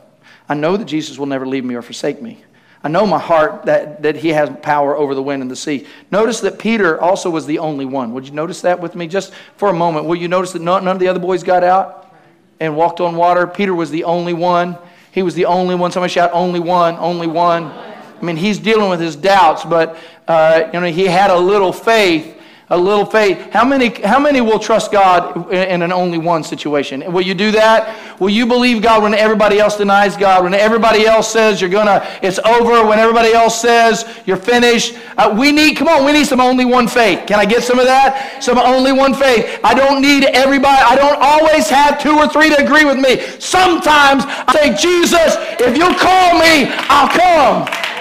I know that Jesus will never leave me or forsake me. I know my heart that, that he has power over the wind and the sea. Notice that Peter also was the only one. Would you notice that with me just for a moment? Will you notice that none none of the other boys got out and walked on water? Peter was the only one. He was the only one. Somebody shout, only one, only one. I mean, he's dealing with his doubts, but uh, you know, he had a little faith a little faith. How many, how many will trust God in an only one situation? Will you do that? Will you believe God when everybody else denies God? When everybody else says you're to, it's over. When everybody else says you're finished. Uh, we need, come on, we need some only one faith. Can I get some of that? Some only one faith. I don't need everybody, I don't always have two or three to agree with me. Sometimes I say, Jesus, if you call me, I'll come.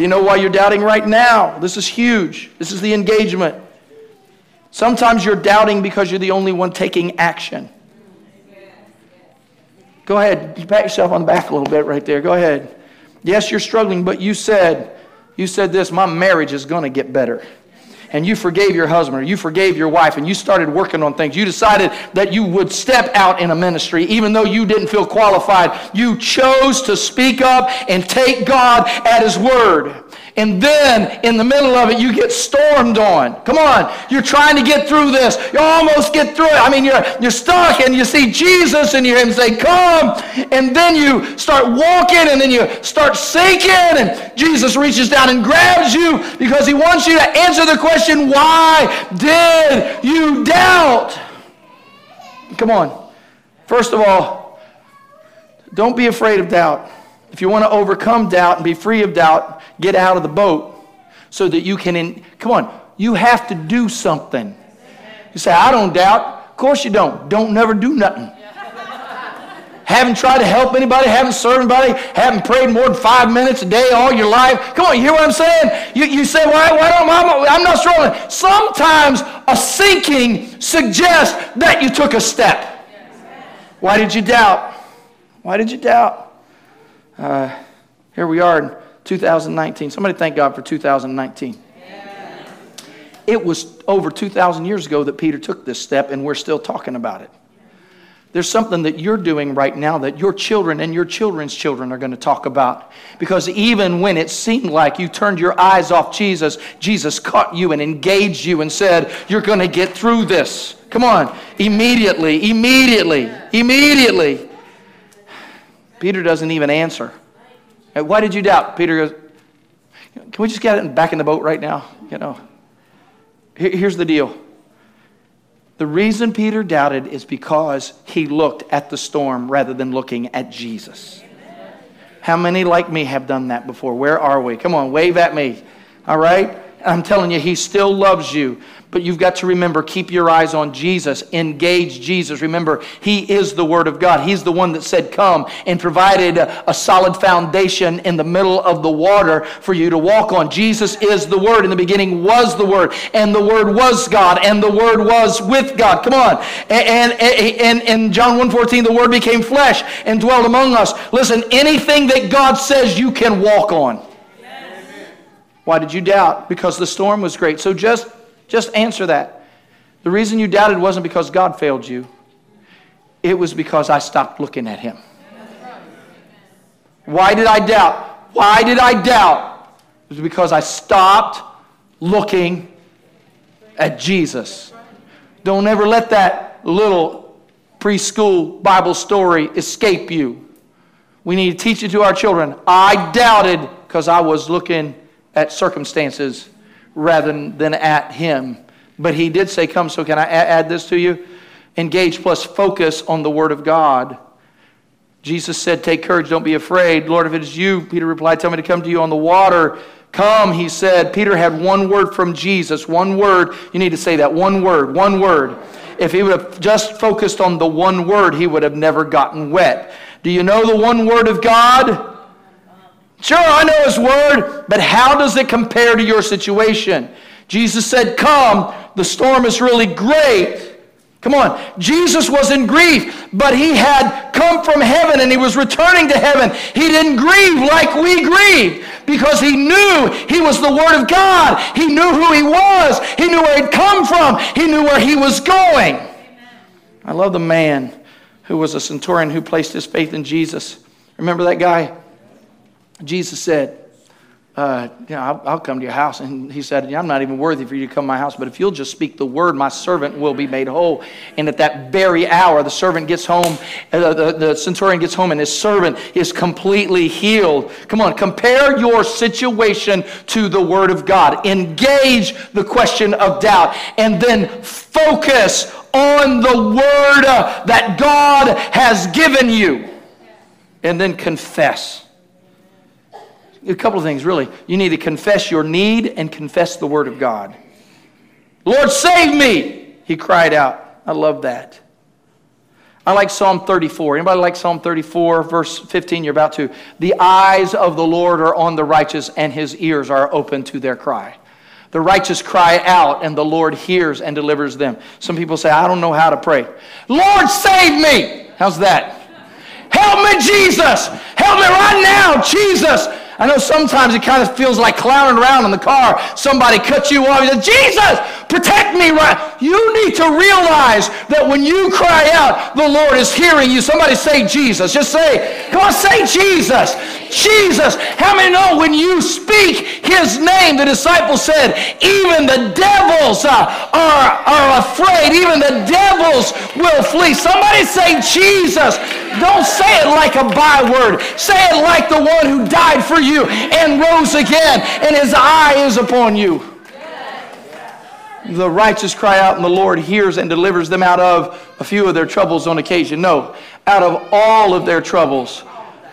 Do you know why you're doubting right now? This is huge. This is the engagement. Sometimes you're doubting because you're the only one taking action. Go ahead. You pat yourself on the back a little bit right there. Go ahead. Yes, you're struggling, but you said, you said this, my marriage is going to get better and you forgave your husband or you forgave your wife and you started working on things. You decided that you would step out in a ministry even though you didn't feel qualified. You chose to speak up and take God at His word. And then in the middle of it, you get stormed on. Come on, you're trying to get through this. You almost get through it. I mean, you're, you're stuck and you see Jesus and you hear him say, Come. And then you start walking and then you start sinking. And Jesus reaches down and grabs you because he wants you to answer the question, Why did you doubt? Come on. First of all, don't be afraid of doubt. If you want to overcome doubt and be free of doubt, get out of the boat so that you can, in, come on, you have to do something. You say, I don't doubt. Of course you don't. Don't never do nothing. haven't tried to help anybody, haven't served anybody, haven't prayed more than five minutes a day all your life. Come on, you hear what I'm saying? You, you say, why, why don't I, I'm not struggling. Sometimes a sinking suggests that you took a step. Why did you doubt? Why did you doubt? Uh, here we are 2019. Somebody thank God for 2019. It was over 2,000 years ago that Peter took this step, and we're still talking about it. There's something that you're doing right now that your children and your children's children are going to talk about. Because even when it seemed like you turned your eyes off Jesus, Jesus caught you and engaged you and said, You're going to get through this. Come on. Immediately, immediately, immediately. Peter doesn't even answer. Why did you doubt? Peter goes, Can we just get it back in the boat right now? You know, here's the deal. The reason Peter doubted is because he looked at the storm rather than looking at Jesus. How many like me have done that before? Where are we? Come on, wave at me. All right? I'm telling you, he still loves you. But you've got to remember, keep your eyes on Jesus. Engage Jesus. Remember, He is the Word of God. He's the one that said, Come and provided a, a, solid foundation in the middle of the water for you to walk on. Jesus is the Word. In the beginning was the Word, and the Word was God, and the Word was with God. Come on. And, in John 1.14, the Word became flesh and dwelt among us. Listen, anything that God says you can walk on. Why did you doubt? Because the storm was great. So just just answer that. The reason you doubted wasn't because God failed you, it was because I stopped looking at Him. Why did I doubt? Why did I doubt? It was because I stopped looking at Jesus. Don't ever let that little preschool Bible story escape you. We need to teach it to our children. I doubted because I was looking at circumstances rather than at him. But he did say, Come, so can I add this to you? Engage plus focus on the Word of God. Jesus said, Take courage, don't be afraid. Lord, if it is you, Peter replied, Tell me to come to you on the water. Come, he said. Peter had one word from Jesus. One word. You need to say that. One word. One word. If he would have just focused on the one word, he would have never gotten wet. Do you know the one word of God? Sure, I know His Word, but how does it compare to your situation? Jesus said, Come, the storm is really great. Come on. Jesus was in grief, but he had come from heaven and he was returning to heaven. He didn't grieve like we grieve because he knew he was the Word of God. He knew who he was. He knew where he'd come from. He knew where he was going. Amen. I love the man who was a centurion who placed his faith in Jesus. Remember that guy? Jesus said, uh, I'll, I'll, come to your house. And he said, yeah, I'm not even worthy for you to come to my house, but if you'll just speak the word, my servant will be made whole. And at that very hour, the servant gets home, uh, the, the centurion gets home, and his servant is completely healed. Come on, compare your situation to the word of God. Engage the question of doubt, and then focus on the word that God has given you. And then confess a couple of things, really. You need to confess your need and confess the Word of God. Lord, save me! He cried out. I love that. I like Psalm 34. Anybody like Psalm 34, verse 15? You're about to. The eyes of the Lord are on the righteous, and his ears are open to their cry. The righteous cry out, and the Lord hears and delivers them. Some people say, I don't know how to pray. Lord, save me! How's that? Help me, Jesus! Help me right now, Jesus! I know sometimes it kind of feels like clowning around in the car. Somebody cuts you off. You say, Jesus, protect me right. You need to realize that when you cry out, the Lord is hearing you. Somebody say Jesus. Just say, come on, say Jesus. Jesus. How many know when you speak his name, the disciples said, even the devils uh, are, are afraid. Even the devils will flee. Somebody say Jesus. Don't say it like a byword. Say it like the one who died for you and rose again, and his eye is upon you. The righteous cry out, and the Lord hears and delivers them out of a few of their troubles on occasion. No, out of all of their troubles.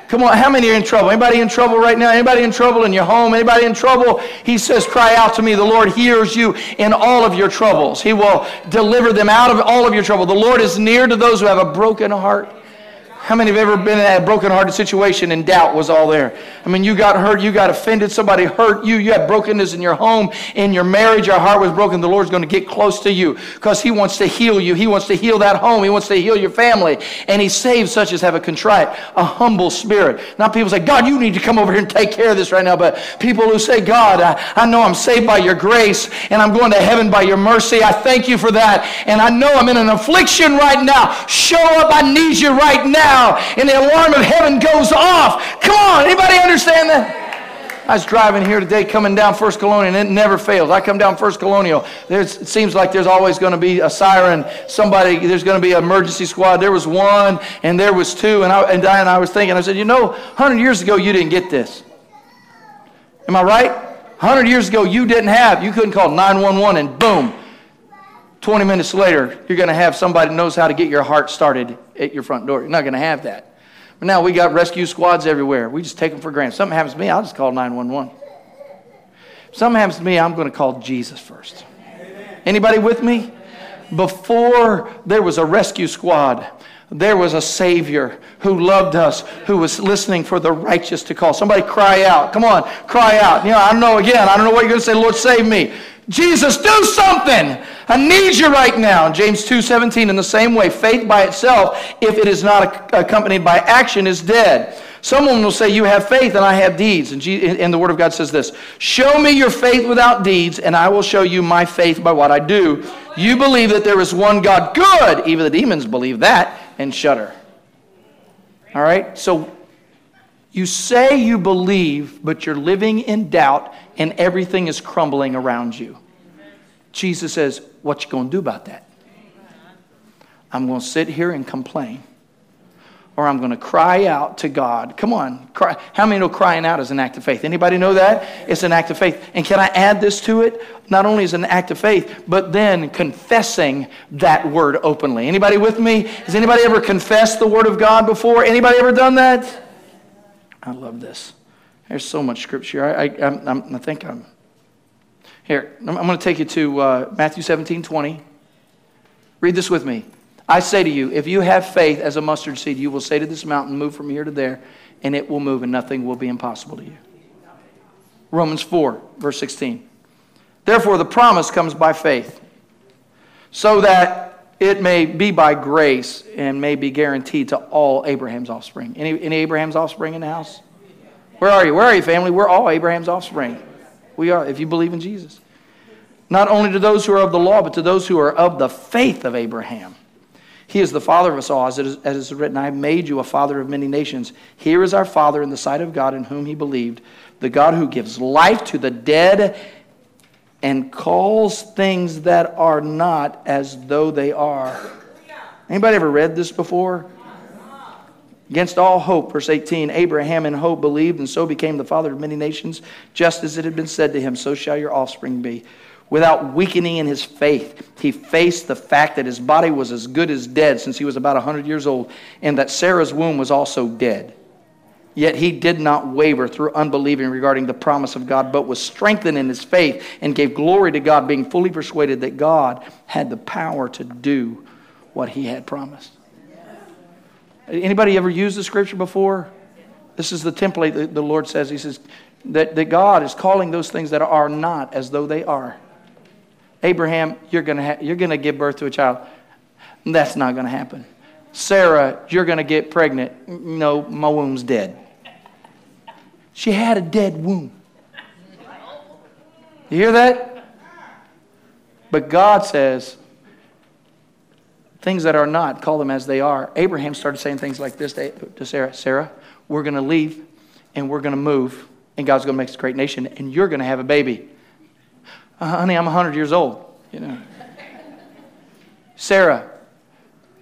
Come on, how many are in trouble? Anybody in trouble right now? Anybody in trouble in your home? Anybody in trouble? He says, Cry out to me. The Lord hears you in all of your troubles. He will deliver them out of all of your trouble. The Lord is near to those who have a broken heart how many have ever been in a broken-hearted situation and doubt was all there? I mean, you got hurt, you got offended, somebody hurt you, you had brokenness in your home, in your marriage, your heart was broken. The Lord's going to get close to you because He wants to heal you. He wants to heal that home. He wants to heal your family. And He saves such as have a contrite, a humble spirit. Not people say, God, you need to come over here and take care of this right now, but people who say, God, I, I know I'm saved by your grace and I'm going to heaven by your mercy. I thank you for that. And I know I'm in an affliction right now. Show up. I need you right now now, and the alarm of heaven goes off. Come on, anybody understand that? I was driving here today coming down First Colonial, and it never fails. I come down First Colonial. There's, it seems like there's always going to be a siren. Somebody, there's going to be an emergency squad. There was one, and there was two. And, I, and Diane and I was thinking, I said, you know, 100 years ago, you didn't get this. Am I right? 100 years ago, you didn't have, you couldn't call 911 and boom, 20 minutes later, you're going to have somebody who knows how to get your heart started at your front door. You're not going to have that. But now we got rescue squads everywhere. We just take them for granted. Something happens to me, I'll just call 911. If something happens to me, I'm going to call Jesus first. Anybody with me? Before there was a rescue squad, there was a Savior who loved us, who was listening for the righteous to call. Somebody cry out. Come on, cry out. You know, I don't know again. I don't know what you're going to say. Lord, save me. Jesus, do something. I need you right now. James 2:17 in the same way, faith by itself, if it is not accompanied by action, is dead. Someone will say, You have faith and I have deeds. And, and the Word of God says this Show me your faith without deeds, and I will show you my faith by what I do. You believe that there is one God. Good. Even the demons believe that and shudder. All right? So you say you believe, but you're living in doubt and everything is crumbling around you. Jesus says, What you gonna do about that? I'm gonna sit here and complain. Or I'm gonna cry out to God. Come on, cry. How many know crying out is an act of faith? Anybody know that? It's an act of faith. And can I add this to it? Not only is an act of faith, but then confessing that word openly. Anybody with me? Has anybody ever confessed the word of God before? Anybody ever done that? I love this. There's so much scripture. I, I, I'm, I think I'm. Here, I'm, I'm going to take you to uh, Matthew 17 20. Read this with me. I say to you, if you have faith as a mustard seed, you will say to this mountain, Move from here to there, and it will move, and nothing will be impossible to you. Romans 4, verse 16. Therefore, the promise comes by faith, so that it may be by grace and may be guaranteed to all Abraham's offspring. Any, any Abraham's offspring in the house? Where are you? Where are you, family? We're all Abraham's offspring. We are, if you believe in Jesus. Not only to those who are of the law, but to those who are of the faith of Abraham. He is the father of us all, as it is, as it is written, I made you a father of many nations. Here is our father in the sight of God in whom he believed, the God who gives life to the dead and calls things that are not as though they are. Anybody ever read this before? Against all hope, verse 18, Abraham in hope believed and so became the father of many nations, just as it had been said to him, so shall your offspring be. Without weakening in his faith, he faced the fact that his body was as good as dead since he was about 100 years old, and that Sarah's womb was also dead. Yet he did not waver through unbelieving regarding the promise of God, but was strengthened in his faith and gave glory to God, being fully persuaded that God had the power to do what he had promised. Anybody ever used the scripture before? This is the template that the Lord says. He says that, that God is calling those things that are not as though they are. Abraham, you're going ha- you're going to give birth to a child. That's not going to happen. Sarah, you're going to get pregnant. No, my womb's dead. She had a dead womb. You hear that? But God says, things that are not, call them as they are. Abraham started saying things like this to Sarah Sarah, we're going to leave and we're going to move, and God's going to make us a great nation, and you're going to have a baby. Uh, honey, I'm 100 years old, you know. Sarah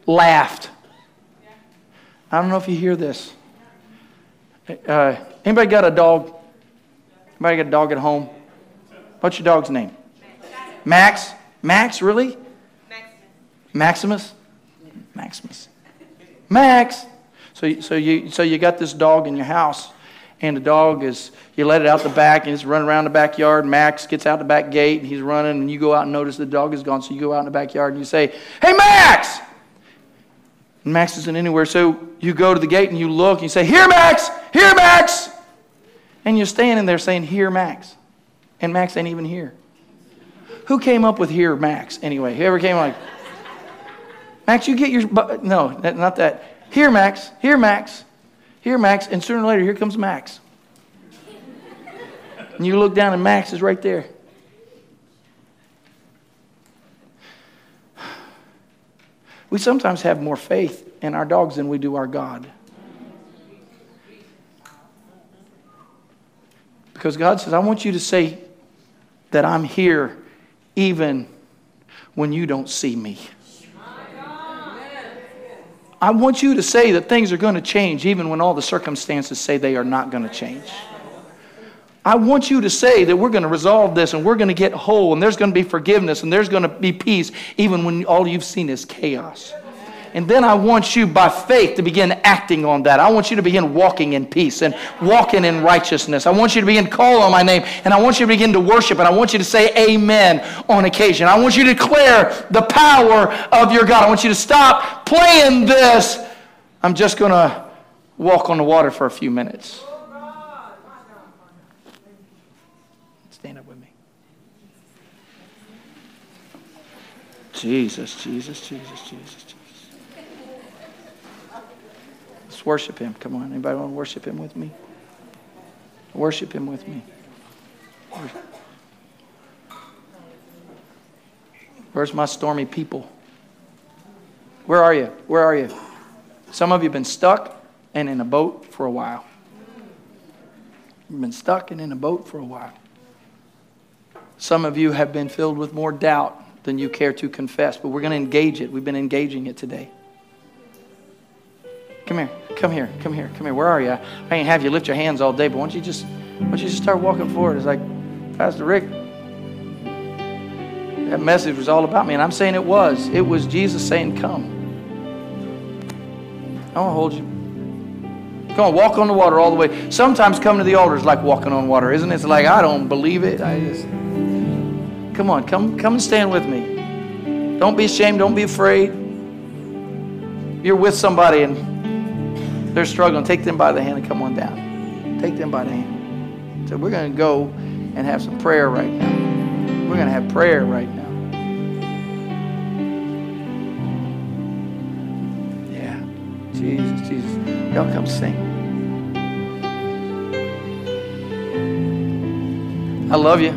laughed. I don't know if you hear this. Uh, anybody got a dog? Anybody got a dog at home? What's your dog's name? Max. Max, really? Maximus? Maximus. Max. So, so, you, so you got this dog in your house, and the dog is, you let it out the back, and it's running around the backyard. Max gets out the back gate, and he's running, and you go out and notice the dog is gone. So you go out in the backyard, and you say, Hey, Max! And Max isn't anywhere. So you go to the gate, and you look, and you say, Here, Max! Here, Max! And you're standing there saying, Here, Max. And Max ain't even here. Who came up with Here, Max, anyway? Whoever came like, Max, you get your. No, not that. Here, Max. Here, Max. Here, Max. And sooner or later, here comes Max. And you look down, and Max is right there. We sometimes have more faith in our dogs than we do our God. Because God says, I want you to say that I'm here even when you don't see me. I want you to say that things are going to change even when all the circumstances say they are not going to change. I want you to say that we're going to resolve this and we're going to get whole and there's going to be forgiveness and there's going to be peace, even when all you've seen is chaos. And then I want you by faith to begin acting on that. I want you to begin walking in peace and walking in righteousness. I want you to begin calling on my name and I want you to begin to worship and I want you to say amen on occasion. I want you to declare the power of your God. I want you to stop playing this. I'm just going to walk on the water for a few minutes. Stand up with me. Jesus, Jesus, Jesus, Jesus, Jesus. Worship him. Come on. Anybody want to worship him with me? Worship him with me. Where's my stormy people? Where are you? Where are you? Some of you have been stuck and in a boat for a while. You've been stuck and in a boat for a while. Some of you have been filled with more doubt than you care to confess, but we're going to engage it. We've been engaging it today. Come here, come here, come here, come here. Where are you? I ain't have you lift your hands all day, but why don't you just, why don't you just start walking forward? It's like, Pastor Rick, that message was all about me, and I'm saying it was. It was Jesus saying, "Come." I want to hold you. Come on, walk on the water all the way. Sometimes coming to the altar is like walking on water, isn't it? It's like I don't believe it. I just come on, come, come and stand with me. Don't be ashamed. Don't be afraid. You're with somebody and they're struggling. Take them by the hand and come on down. Take them by the hand. So we're going to go and have some prayer right now. We're going to have prayer right now. Yeah. Jesus, Jesus. Y'all come sing. I love you.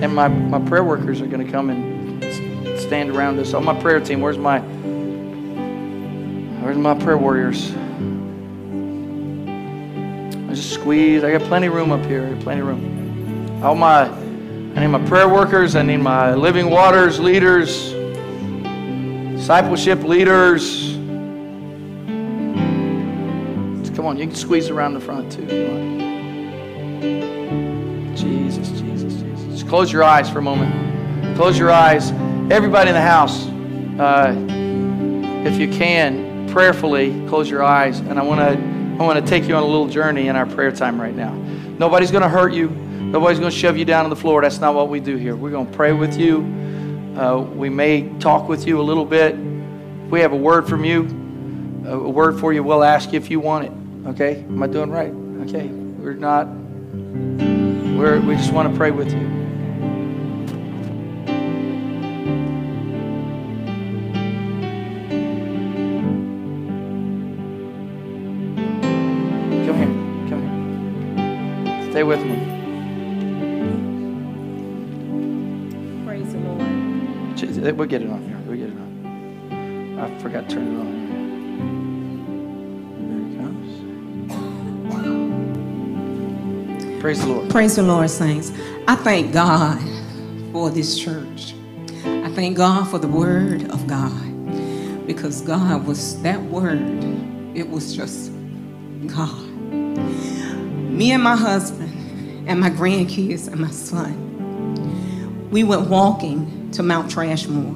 And my, my prayer workers are going to come and stand around us. On my prayer team, where's my where's my prayer warriors? I just squeeze. I got plenty of room up here. Plenty of room. All my I need my prayer workers. I need my living waters leaders, discipleship leaders. Come on, you can squeeze around the front too. Jesus, Jesus, Jesus. Just close your eyes for a moment. Close your eyes. Everybody in the house, uh, if you can, prayerfully close your eyes. And I want to I want to take you on a little journey in our prayer time right now. Nobody's going to hurt you. Nobody's going to shove you down on the floor. That's not what we do here. We're going to pray with you. Uh, we may talk with you a little bit. If we have a word from you, a word for you, we'll ask you if you want it. Okay? Am I doing right? Okay. We're not, we're, we just want to pray with you. Stay with me.
Praise the Lord.
We'll get it on here. We'll get it on. I forgot to turn it on. There it comes. Praise the Lord.
Praise the Lord, saints. I thank God for this church. I thank God for the word of God because God was that word. It was just God. Me and my husband and my grandkids and my son, we went walking to Mount Trashmore.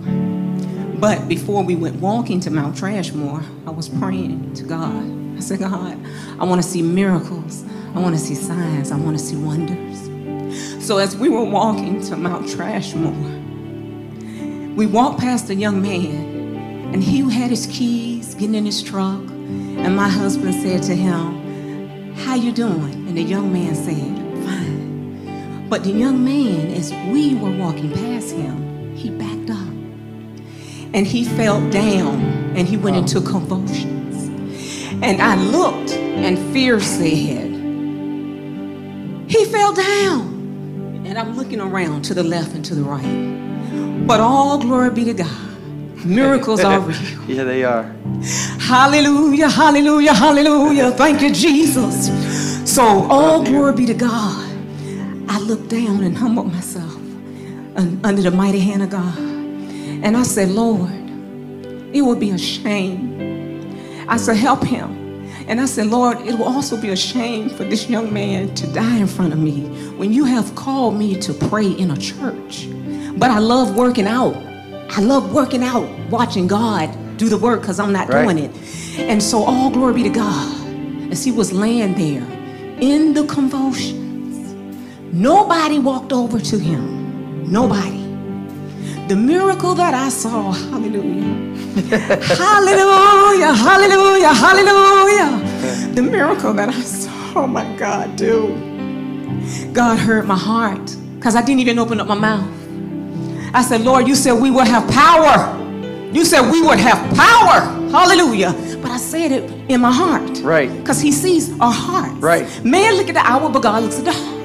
But before we went walking to Mount Trashmore, I was praying to God. I said, God, I want to see miracles. I want to see signs. I want to see wonders. So as we were walking to Mount Trashmore, we walked past a young man, and he had his keys, getting in his truck, and my husband said to him, "How you doing?" And the young man said. But the young man, as we were walking past him, he backed up, and he fell down, and he went into convulsions. And I looked, and fear said, "He fell down." And I'm looking around to the left and to the right. But all glory be to God. Miracles are real.
Yeah, they are.
Hallelujah, hallelujah, hallelujah. Thank you, Jesus. So, all glory be to God. Looked down and humbled myself under the mighty hand of God. And I said, Lord, it would be a shame. I said, help him. And I said, Lord, it will also be a shame for this young man to die in front of me when you have called me to pray in a church. But I love working out. I love working out, watching God do the work because I'm not right. doing it. And so, all glory be to God. As he was laying there in the convulsions, nobody walked over to him. Nobody. The miracle that I saw, hallelujah. hallelujah, hallelujah, hallelujah. The miracle that I saw, oh my God, dude. God heard my heart because I didn't even open up my mouth. I said, Lord, you said we would have power. You said we would have power. Hallelujah. But I said it in my heart.
Right.
Because he sees our hearts.
Right.
Man look at the outward, but God looks at the heart.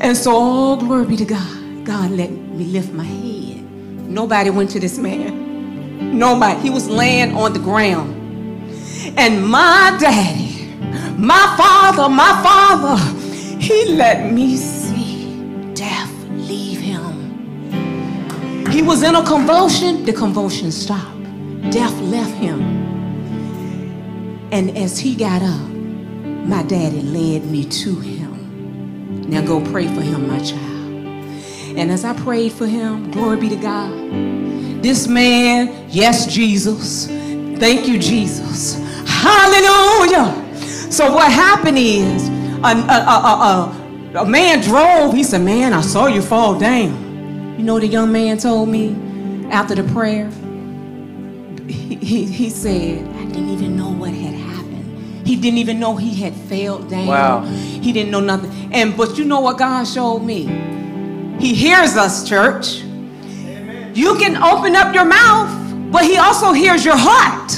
And so, all glory be to God. God let me lift my head. Nobody went to this man. Nobody. He was laying on the ground. And my daddy, my father, my father, he let me see death leave him. He was in a convulsion, the convulsion stopped. Death left him. And as he got up, my daddy led me to him. Now go pray for him, my child. And as I prayed for him, glory be to God, this man, yes, Jesus, thank you, Jesus. Hallelujah. So what happened is, a, a, a, a, man drove. He said, Man, I saw you fall down. You know the young man told me after the prayer? He, he, he said, I didn't even know what happened. He didn't even know he had failed down.
Wow.
He didn't know nothing. And but you know what God showed me? He hears us, church. Amen. You can open up your mouth, but he also hears your heart.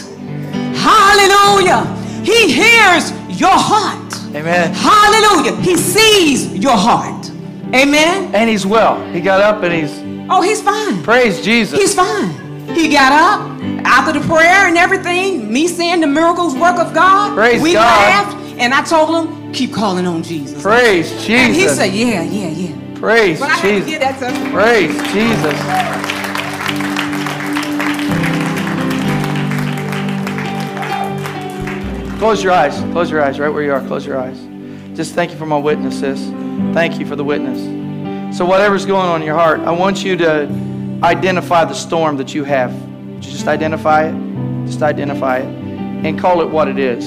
Hallelujah. He hears your heart.
Amen.
Hallelujah. He sees your heart. Amen.
And he's well. He got up and he's.
Oh, he's fine.
Praise Jesus.
He's fine. He got up after the prayer and everything, me seeing the miracles work of God.
Praise
we
God.
laughed, and I told him, keep calling on Jesus.
Praise Jesus.
And he said, yeah, yeah, yeah.
Praise
but
Jesus. Praise Jesus. Close your eyes. Close your eyes right where you are. Close your eyes. Just thank you for my witnesses. Thank you for the witness. So, whatever's going on in your heart, I want you to identify the storm that you have. Just identify it. Just identify it. And call it what it is.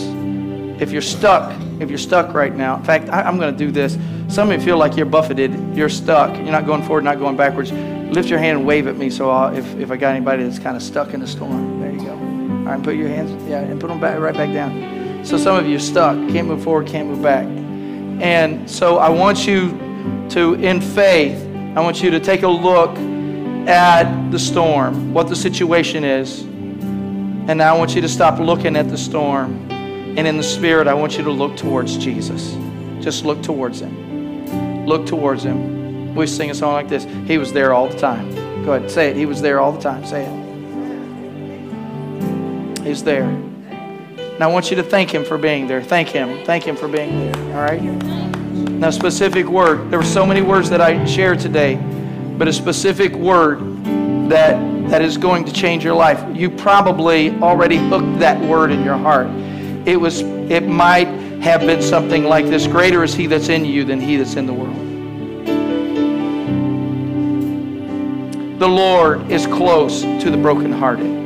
If you're stuck, if you're stuck right now, in fact, I, am going to do this. Some of you feel like you're buffeted, you're stuck, you're not going forward, not going backwards. Lift your hand and wave at me so I'll, if, if I got anybody that's kind of stuck in the storm. There you go. All right, put your hands, yeah, and put them back right back down. So some of you are stuck, can't move forward, can't move back. And so I want you to, in faith, I want you to take a look at the storm, what the situation is. And now I want you to stop looking at the storm. And in the spirit, I want you to look towards Jesus. Just look towards him. Look towards him. We sing a song like this He was there all the time. Go ahead, say it. He was there all the time. Say it. He's there. And I want you to thank him for being there. Thank him. Thank him for being there. All right? Now, specific word. There were so many words that I shared today, but a specific word that that is going to change your life. You probably already hooked that word in your heart. It was it might have been something like this greater is he that's in you than he that's in the world. The lord is close to the brokenhearted.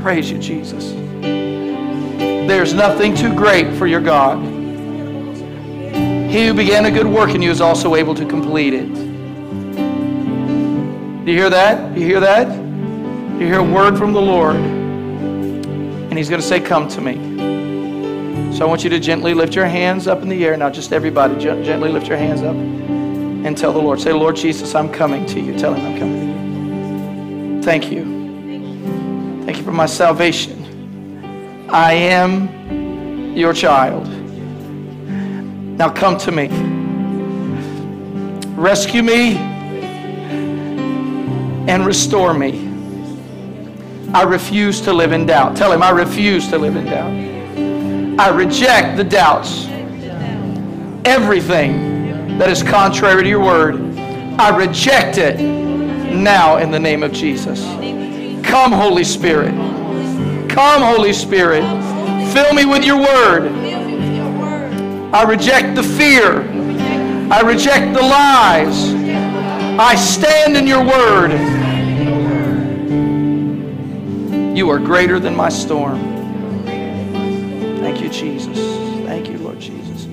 Praise you jesus. There's nothing too great for your god he who began a good work in you is also able to complete it do you hear that Do you hear that Do you hear a word from the lord and he's going to say, Come to me. So I want you to gently lift your hands up in the air. Now, just everybody, gently lift your hands up and tell the Lord, Say, Lord Jesus, I'm coming to you. Tell him I'm coming. Thank you. Thank you for my salvation. I am your child. Now come to me. Rescue me and restore me. I refuse to live in doubt. Tell him, I refuse to live in doubt. I reject the doubts. Everything that is contrary to your word, I reject it now in the name of Jesus. Come, Holy Spirit. Come, Holy Spirit. Fill me with your word. I reject the fear. I reject the lies. I stand in your word. You are greater than my storm. Thank you, Jesus. Thank you, Lord Jesus.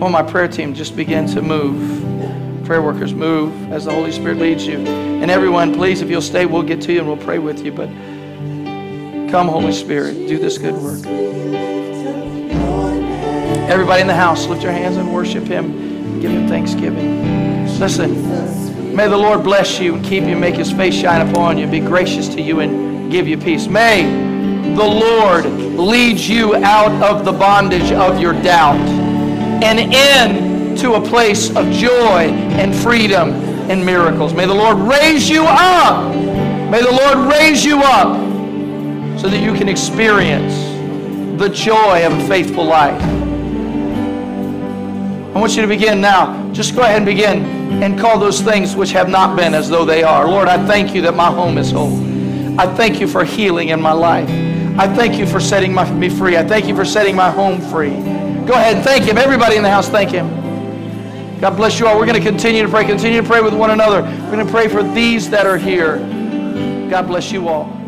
Well, my prayer team just begin to move. Prayer workers, move as the Holy Spirit leads you. And everyone, please, if you'll stay, we'll get to you and we'll pray with you. But come, Holy Spirit, do this good work. Everybody in the house, lift your hands and worship Him. Give Him thanksgiving. Listen, may the Lord bless you and keep you, make His face shine upon you, be gracious to you, and give you peace. May the Lord lead you out of the bondage of your doubt and into a place of joy and freedom and miracles. May the Lord raise you up. May the Lord raise you up so that you can experience the joy of a faithful life. I want you to begin now. Just go ahead and begin and call those things which have not been as though they are. Lord, I thank you that my home is whole. I thank you for healing in my life. I thank you for setting my, me free. I thank you for setting my home free. Go ahead and thank him. Everybody in the house, thank him. God bless you all. We're going to continue to pray. Continue to pray with one another. We're going to pray for these that are here. God bless you all.